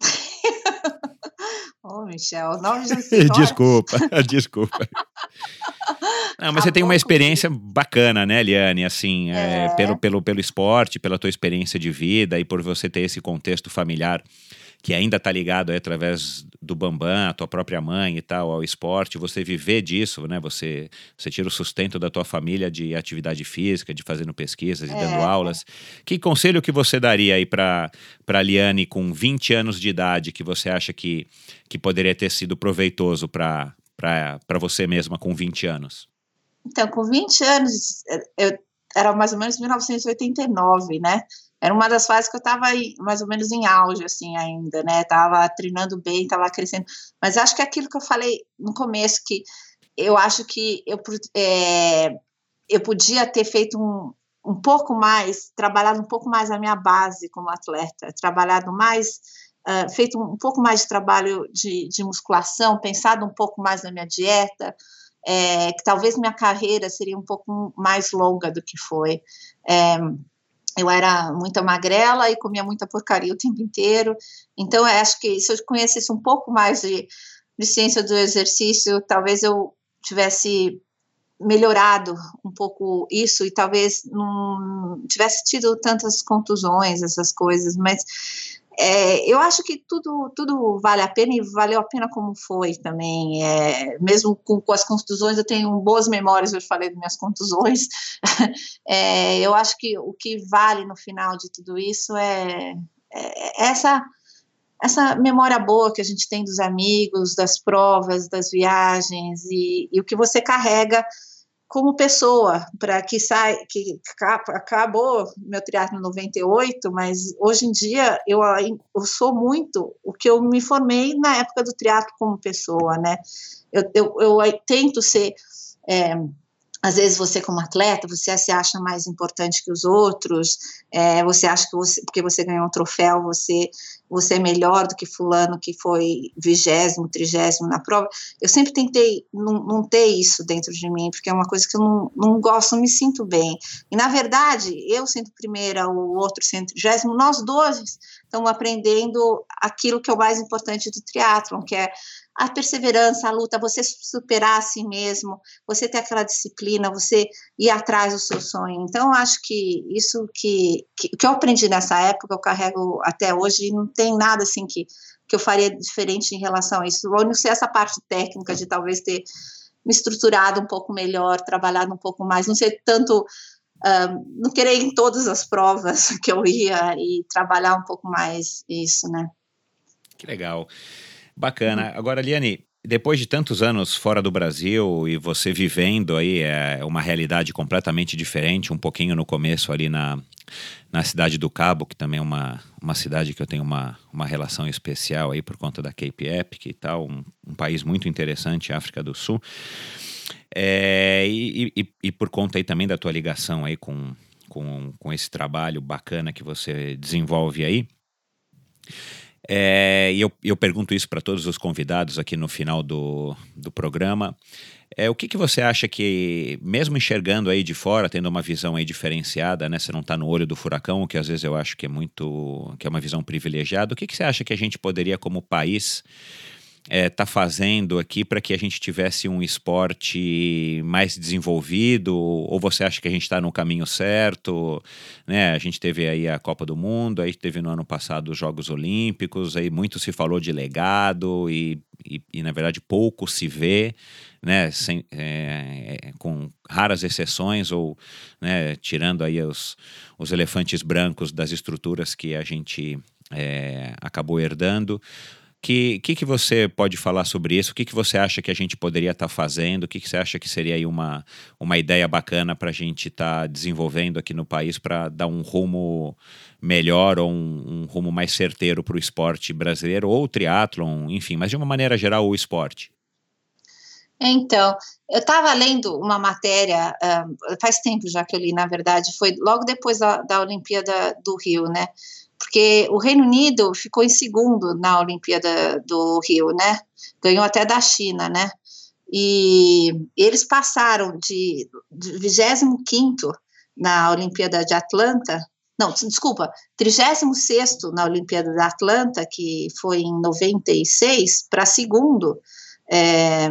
<laughs> Ô, oh, Michel, nome de <laughs> Desculpa, <laughs> desculpa. Não, mas você tem uma experiência bacana, né, Liane? Assim, é. É, pelo, pelo, pelo esporte, pela tua experiência de vida e por você ter esse contexto familiar que ainda está ligado aí, através do Bambam, a tua própria mãe e tal, ao esporte, você viver disso, né? Você, você tira o sustento da tua família de atividade física, de fazendo pesquisas e é. dando aulas. Que conselho que você daria aí para a Liane com 20 anos de idade que você acha que, que poderia ter sido proveitoso para você mesma com 20 anos? Então, com 20 anos, eu era mais ou menos 1989, né? Era uma das fases que eu estava mais ou menos em auge, assim, ainda, né? Tava treinando bem, tava crescendo. Mas acho que é aquilo que eu falei no começo, que eu acho que eu, é, eu podia ter feito um, um pouco mais, trabalhado um pouco mais a minha base como atleta, trabalhado mais uh, feito um, pouco mais de trabalho de, de, musculação, pensado um pouco mais na minha dieta, é, que talvez minha carreira seria um pouco mais longa do que foi. É, eu era muita magrela e comia muita porcaria o tempo inteiro. Então, acho que se eu conhecesse um pouco mais de, de ciência do exercício, talvez eu tivesse melhorado um pouco isso e talvez não tivesse tido tantas contusões, essas coisas, mas é, eu acho que tudo, tudo vale a pena e valeu a pena como foi também. É, mesmo com, com, as contusões, eu tenho boas memórias, eu falei das minhas contusões. <laughs> É, eu acho que o que vale no final de tudo isso é, é essa essa memória boa que a gente tem dos amigos, das provas, das viagens e, e o que você carrega como pessoa, para que sai, que acabou meu triatlo em 98, mas hoje em dia eu, eu sou muito o que eu me formei na época do triatlo como pessoa, né? Eu, eu, eu tento ser é, às vezes você como atleta, você se acha mais importante que os outros, é, você acha que você, porque você ganhou um troféu, você, você é melhor do que fulano que foi vigésimo, trigésimo na prova. Eu sempre tentei não, não, ter isso dentro de mim, porque é uma coisa que eu não, não gosto, não me sinto bem. E, na verdade, eu sendo primeira, o outro sendo trigésimo, nós dois estamos aprendendo aquilo que é o mais importante do triatlon, que é a perseverança, a luta, você superar a si mesmo, você ter aquela disciplina, você ir atrás do seu sonho. Então, acho que isso que, que, que eu aprendi nessa época, eu carrego até hoje, e não tem nada assim que, que eu faria diferente em relação a isso. Ou não sei essa parte técnica de talvez ter me estruturado um pouco melhor, trabalhado um pouco mais, não ser tanto. Um, não querer ir em todas as provas <laughs> que eu ia e trabalhar um pouco mais isso, né? Que legal. Bacana. Agora, Liane, depois de tantos anos fora do Brasil e você vivendo aí é uma realidade completamente diferente, um pouquinho no começo ali na, na cidade do Cabo, que também é uma, uma cidade que eu tenho uma, uma relação especial aí por conta da Cape Epic e tal, um, um país muito interessante, África do Sul. É, e, e, e, por conta aí também da tua ligação aí com, com, com esse trabalho bacana que você desenvolve aí. É, e eu, eu pergunto isso para todos os convidados aqui no final do, do programa. É, o que, que você acha que, mesmo enxergando aí de fora, tendo uma visão aí diferenciada, né? Você não está no olho do furacão, o que às vezes eu acho que é muito, que é uma visão privilegiada. O que, que você acha que a gente poderia, como país, está é, tá fazendo aqui para que a gente tivesse um esporte mais desenvolvido? Ou você acha que a gente está no caminho certo? Né? A gente teve aí a Copa do Mundo, aí teve no ano passado os Jogos Olímpicos, aí muito se falou de legado e, e, e na verdade pouco se vê. Né, sem, é, com raras exceções ou né, tirando aí os, os elefantes brancos das estruturas que a gente é, acabou herdando que, que, que você pode falar sobre isso? O que, que você acha que a gente poderia estar tá fazendo? O que, que você acha que seria aí uma, uma ideia bacana para a gente estar tá desenvolvendo aqui no país para dar um rumo melhor ou um, um rumo mais certeiro para o esporte brasileiro ou triatlon, enfim, mas de uma maneira geral o esporte? Então, eu estava lendo uma matéria, uh, faz tempo já que eu li, na verdade, foi logo depois da, da Olimpíada do Rio, né? Porque o Reino Unido ficou em segundo na Olimpíada do Rio, né? Ganhou até da China, né? E eles passaram de, de 25 na Olimpíada de Atlanta, não, desculpa, 36 na Olimpíada de Atlanta, que foi em 96, para segundo. É,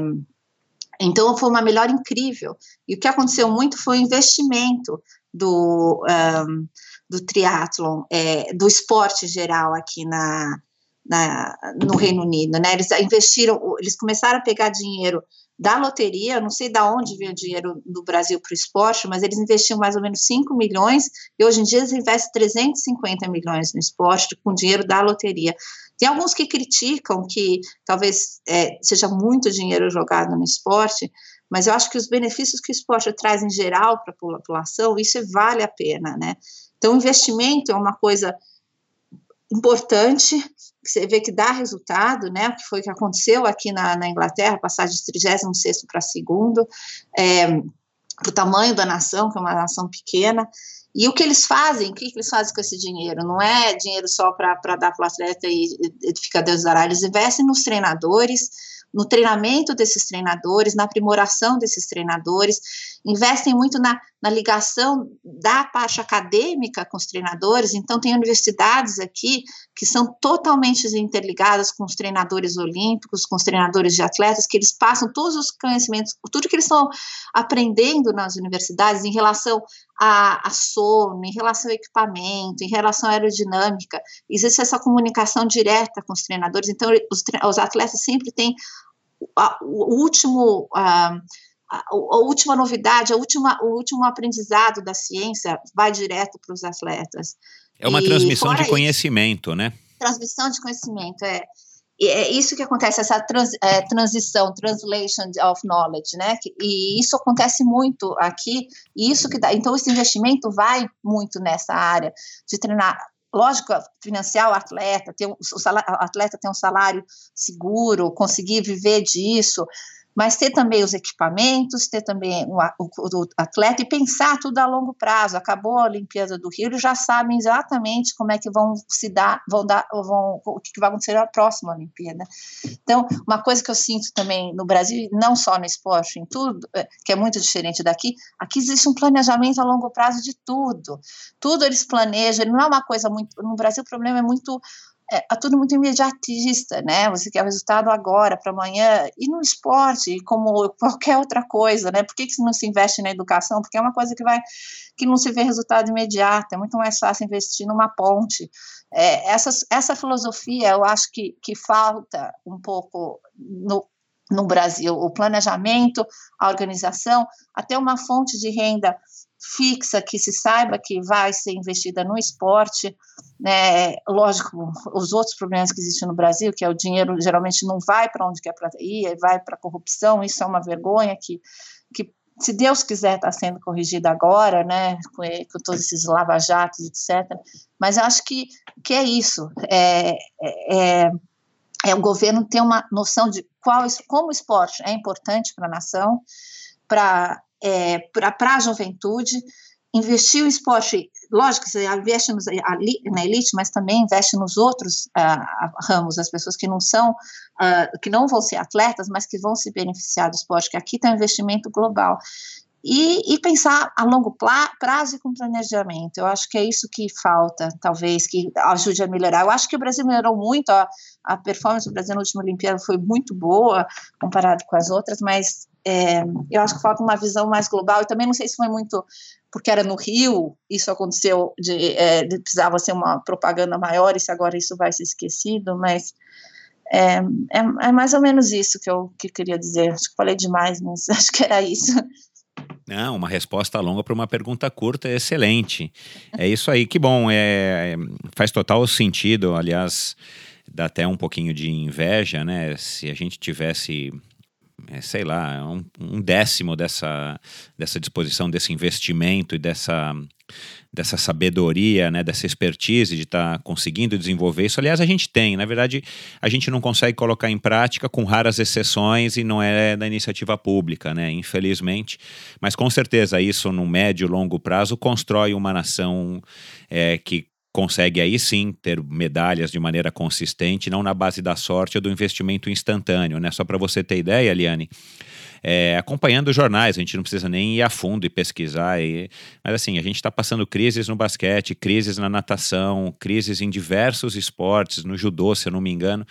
então foi uma melhora incrível. E o que aconteceu muito foi o investimento do. Um, do triatlon, é, do esporte geral aqui na, na, no Reino Unido, né? Eles investiram, eles começaram a pegar dinheiro da loteria, não sei de onde veio o dinheiro do Brasil para o esporte, mas eles investiam mais ou menos 5 milhões e hoje em dia eles investem 350 milhões no esporte com dinheiro da loteria. Tem alguns que criticam que talvez é, seja muito dinheiro jogado no esporte, mas eu acho que os benefícios que o esporte traz em geral para a população, isso vale a pena, né? Então, investimento é uma coisa importante, que você vê que dá resultado, né? O que foi que aconteceu aqui na, na Inglaterra, passar de 36 para segundo. É, para o tamanho da nação, que é uma nação pequena. E o que eles fazem, o que eles fazem com esse dinheiro? Não é dinheiro só para dar para o atleta e, e ficar Deus dará, eles investem nos treinadores, no treinamento desses treinadores, na aprimoração desses treinadores, investem muito na, na ligação da parte acadêmica com os treinadores. Então, tem universidades aqui que são totalmente interligadas com os treinadores olímpicos, com os treinadores de atletas, que eles passam todos os conhecimentos, tudo que eles estão aprendendo nas universidades em relação a, a sono, em relação ao equipamento, em relação à aerodinâmica. Existe essa comunicação direta com os treinadores, então os, os atletas sempre têm o último. A, a, a, última novidade, a última, o último aprendizado da ciência vai direto para os atletas. É uma e transmissão de conhecimento, isso, né? Transmissão de conhecimento, é. é isso que acontece, essa trans, é, transição, translation of knowledge, né? E isso acontece muito aqui, e isso que dá. Então, esse investimento vai muito nessa área de treinar lógico, financiar o atleta, ter um, o, salário, o atleta ter um salário seguro, conseguir viver disso, mas ter também os equipamentos, ter também o, o, atleta e pensar tudo a longo prazo. Acabou a Olimpíada do Rio, eles já sabem exatamente como é que vão se dar, vão dar, vão, o que vai acontecer na próxima Olimpíada. Então, uma coisa que eu sinto também no Brasil, não só no esporte, em tudo, é, que é muito diferente daqui, aqui existe um planejamento a longo prazo de tudo. Tudo eles planejam, não é uma coisa muito. No Brasil, o problema é muito é, é tudo muito imediatista, né? Você quer o resultado agora, para amanhã, e no esporte, como <laughs> qualquer outra coisa, né? Por que, que não se investe na educação? Porque é uma coisa que vai que não se vê resultado imediato, é muito mais fácil investir numa ponte. É, essa, essa filosofia eu acho que, que falta um pouco no, no Brasil, o planejamento, a organização, até uma fonte de renda fixa, que se saiba que vai ser investida no esporte, né, lógico, os outros problemas que existem no Brasil, que é o dinheiro geralmente não vai para onde quer para ir, vai para corrupção, isso é uma vergonha que, que se Deus quiser está sendo corrigido agora, né, com, com, todos esses lava-jatos, etc. Mas acho que, que é isso, é, é, é, é o governo ter uma noção de qual, como o esporte é importante para a nação, para é, para a juventude, investir o esporte, lógico, você investe nos, na elite, mas também investe nos outros uh, ramos, as pessoas que não são, uh, que não vão ser atletas, mas que vão se beneficiar do esporte, que aqui tem um investimento global. E, e, pensar a longo prazo e com planejamento. Eu acho que é isso que falta, talvez, que ajude a melhorar. Eu acho que o Brasil melhorou muito, a, a performance do Brasil na última Olimpíada foi muito boa, comparado com as outras, mas é, eu acho que falta uma visão mais global, e também não sei se foi muito porque era no Rio, isso aconteceu, de, é, de precisava ser uma propaganda maior, e se agora isso vai ser esquecido, mas é, é, é, mais ou menos isso que eu que queria dizer. Acho que falei demais, mas <laughs> acho que era isso. Não, uma resposta longa para uma pergunta curta é excelente. É isso aí, que bom. É, faz total sentido, aliás, dá até um pouquinho de inveja, né? Se a gente tivesse é, sei lá, um, um, décimo dessa, dessa disposição, desse investimento e dessa, dessa sabedoria, né, dessa expertise de estar tá conseguindo desenvolver isso. Aliás, a gente tem, na verdade, a gente não consegue colocar em prática com raras exceções e não é da iniciativa pública, né, infelizmente. Mas com certeza isso, no médio e longo prazo, constrói uma nação é, que consegue aí sim ter medalhas de maneira consistente, não na base da sorte ou do investimento instantâneo, né? Só para você ter ideia, Eliane, é, acompanhando os jornais, a gente não precisa nem ir a fundo e pesquisar. E, mas assim, a gente está passando crises no basquete, crises na natação, crises em diversos esportes, no judô, se eu não me engano,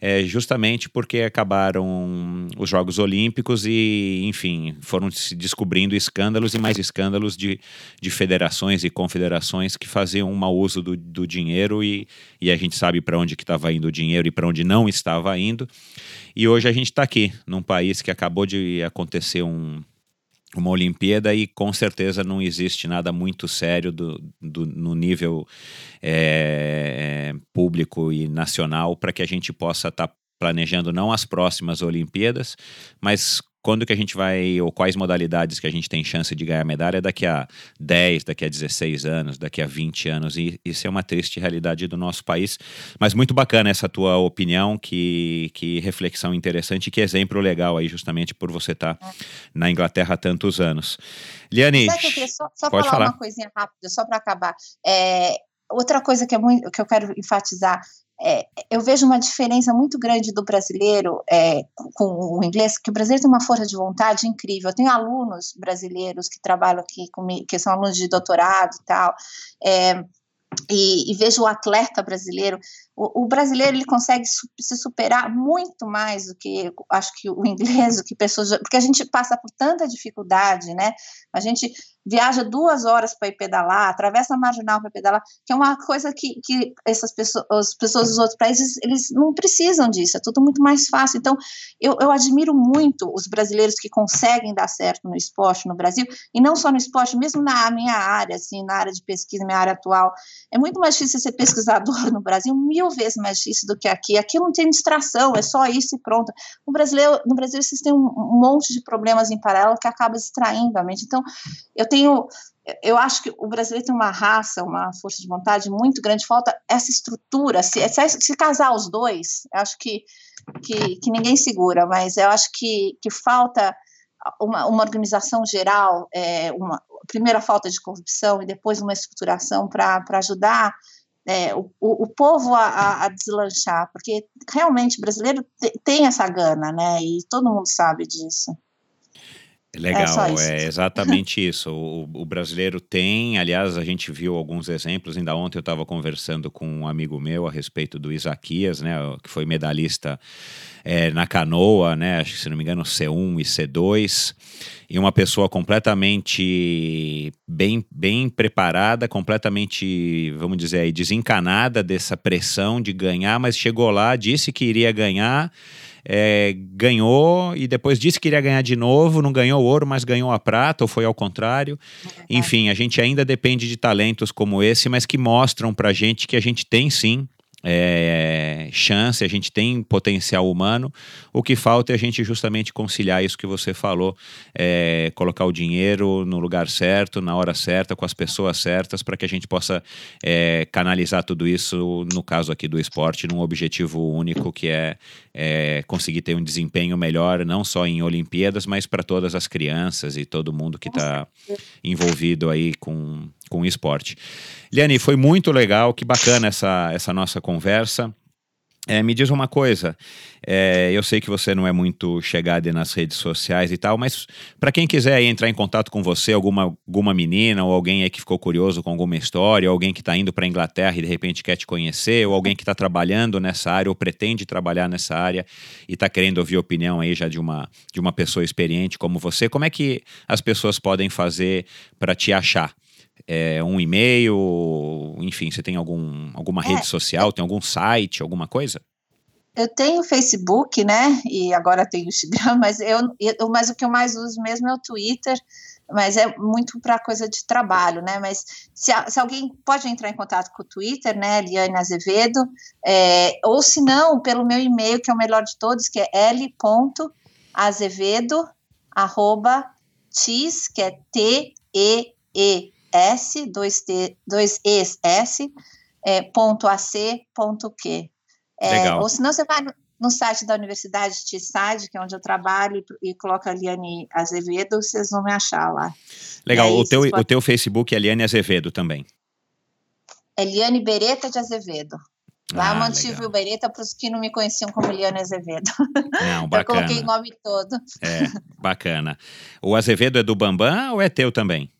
é, justamente porque acabaram os Jogos Olímpicos e, enfim, foram se descobrindo escândalos e mais escândalos de, de federações e confederações que faziam um mau uso do, do dinheiro e, e a gente sabe para onde que estava indo o dinheiro e para onde não estava indo. E hoje a gente está aqui, num país que acabou de acontecer um, uma Olimpíada e com certeza não existe nada muito sério do, do no nível é, público e nacional para que a gente possa estar tá planejando não as próximas Olimpíadas, mas quando que a gente vai, ou quais modalidades que a gente tem chance de ganhar medalha daqui a 10, daqui a 16 anos, daqui a 20 anos, e isso é uma triste realidade do nosso país. Mas muito bacana essa tua opinião, que, que reflexão interessante, que exemplo legal aí, justamente por você estar tá na Inglaterra há tantos anos. Liane, só, só pode falar, falar uma coisinha rápida, só para acabar. É, outra coisa que, é muito, que eu quero enfatizar é, eu vejo uma diferença muito grande do brasileiro é, com o inglês, que o brasileiro tem uma força de vontade incrível. Eu tenho alunos brasileiros que trabalham aqui comigo, que são alunos de doutorado e tal, é, e, e, vejo o atleta brasileiro o, o, brasileiro ele consegue su se superar muito mais do que acho que o inglês, do que pessoas, porque a gente passa por tanta dificuldade, né? A gente viaja duas horas para ir pedalar, atravessa a marginal para pedalar, que é uma coisa que, que essas pessoas, as pessoas dos outros países, eles não precisam disso, é tudo muito mais fácil. Então, eu, eu admiro muito os brasileiros que conseguem dar certo no esporte no Brasil, e não só no esporte, mesmo na minha área, assim, na área de pesquisa, minha área atual. É muito mais difícil ser pesquisador no Brasil, mil mil vezes mais difícil do que aqui. Aqui não tem distração, é só isso e pronto. No Brasil, no Brasil vocês têm um, monte de problemas em paralelo que acaba distraindo a mente. Então, eu tenho eu acho que o brasileiro tem uma raça, uma força de vontade muito grande, falta essa estrutura, se, se, se casar os dois, acho que, que, que, ninguém segura, mas eu acho que, que falta uma, uma organização geral, é, uma, primeiro a falta de corrupção e depois uma estruturação para ajudar é, o, o, povo a, a, deslanchar, porque realmente brasileiro tem essa gana, né? E todo mundo sabe disso. Legal, é, é exatamente isso. O, o, brasileiro tem, aliás, a gente viu alguns exemplos. Ainda ontem eu estava conversando com um amigo meu a respeito do Isaquias, né, que foi medalhista é, na canoa, né, acho que se não me engano C1 e C2, e uma pessoa completamente bem, bem preparada, completamente, vamos dizer aí, desencanada dessa pressão de ganhar, mas chegou lá, disse que iria ganhar é, ganhou e depois disse que iria ganhar de novo, não ganhou ouro, mas ganhou a prata, ou foi ao contrário. Enfim, a gente ainda depende de talentos como esse, mas que mostram pra gente que a gente tem sim é, chance, a gente tem potencial humano. O que falta é a gente justamente conciliar isso que você falou, é, colocar o dinheiro no lugar certo, na hora certa, com as pessoas certas, para que a gente possa é, canalizar tudo isso, no caso aqui do esporte, num objetivo único que é, é conseguir ter um desempenho melhor, não só em Olimpíadas, mas para todas as crianças e todo mundo que está envolvido aí com com o esporte. Liane, foi muito legal, que bacana essa, essa nossa conversa. É, me diz uma coisa, é, eu sei que você não é muito chegada nas redes sociais e tal, mas para quem quiser entrar em contato com você, alguma, alguma menina ou alguém aí que ficou curioso com alguma história, alguém que está indo para a Inglaterra e de repente quer te conhecer, ou alguém que está trabalhando nessa área ou pretende trabalhar nessa área e está querendo ouvir a opinião aí já de uma, de uma pessoa experiente como você, como é que as pessoas podem fazer para te achar? É, um e-mail, enfim, você tem algum, alguma é, rede social, tem algum site, alguma coisa? Eu tenho Facebook, né? E agora tenho Instagram, <laughs> mas eu, eu, mas o que eu mais uso mesmo é o Twitter, mas é muito para coisa de trabalho, né? Mas se, se, alguém pode entrar em contato com o Twitter, né, Eliane Azevedo, é, ou se não, pelo meu e-mail, que é o melhor de todos, que é l.azevedo, arroba, tis, que é T-E-E S, dois, T, dois Es, S, é, ponto AC, ponto Q. É, ou senão você vai no, no site da Universidade de Side, que é onde eu trabalho, e, e coloca Liane Azevedo, vocês vão me achar lá. Legal, aí, o, teu, podem... o teu Facebook é Liane Azevedo também? É Liane Bereta de Azevedo. Lá ah, eu mantive legal. o Bereta para os que não me conheciam como Liane Azevedo. Não, bacana. <laughs> eu coloquei o nome todo. É, bacana. O Azevedo é do Bambam ou é teu também?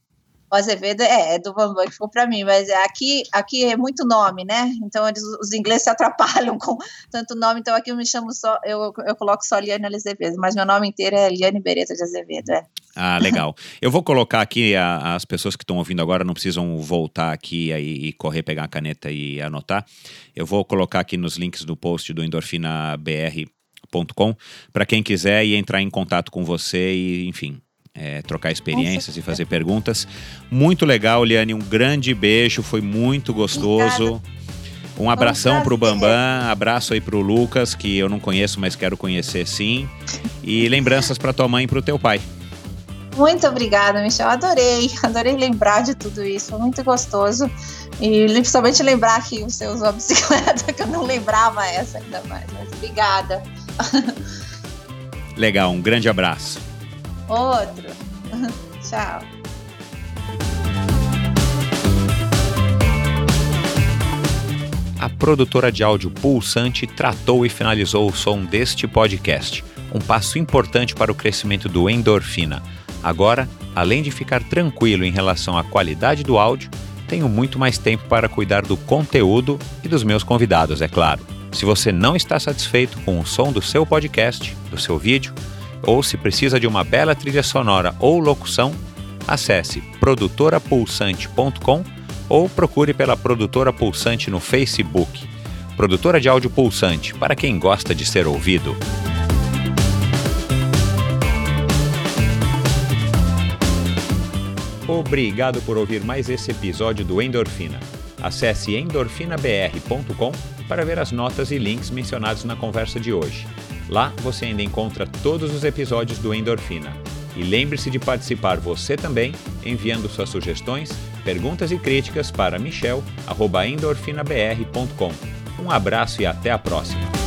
O Azevedo é, é do que ficou para mim, mas aqui, aqui é muito nome, né? Então eles, os ingleses se atrapalham com tanto nome, então aqui eu me chamo só, eu, eu coloco só Liane Azevedo, mas meu nome inteiro é Liane Beretta de Azevedo, é. Ah, legal. Eu vou colocar aqui, a, as pessoas que estão ouvindo agora não precisam voltar aqui e, e correr, pegar a caneta e anotar. Eu vou colocar aqui nos links do post do endorfinabr.com para quem quiser e entrar em contato com você e, enfim, é, trocar experiências e fazer perguntas. Muito legal, Liane. Um grande beijo, foi muito gostoso. Um abração um pro Bambam, abraço aí pro Lucas, que eu não conheço, mas quero conhecer sim. E lembranças para tua mãe e pro teu pai. Muito obrigada, Michel. Adorei, <laughs> adorei lembrar de tudo isso. Foi muito gostoso. E principalmente lembrar que você usou a bicicleta, <laughs> que eu não lembrava essa ainda mais. Mas obrigada. <laughs> Legal, um grande abraço. Outro. <laughs> Tchau. A produtora de áudio Pulsante tratou e finalizou o som deste podcast, um passo importante para o crescimento do Endorfina. Agora, além de ficar tranquilo em relação à qualidade do áudio, tenho muito mais tempo para cuidar do conteúdo e dos meus convidados, é claro. Se você não está satisfeito com o som do seu podcast, do seu vídeo, ou se precisa de uma bela trilha sonora ou locução, acesse produtorapulsante.com ou procure pela Produtora Pulsante no Facebook. Produtora de áudio pulsante, para quem gosta de ser ouvido. Obrigado por ouvir mais esse episódio do Endorfina. Acesse endorfinabr.com para ver as notas e links mencionados na conversa de hoje. Lá você ainda encontra todos os episódios do Endorfina. E lembre-se de participar você também, enviando suas sugestões, perguntas e críticas para michel.endorfinabr.com. Um abraço e até a próxima!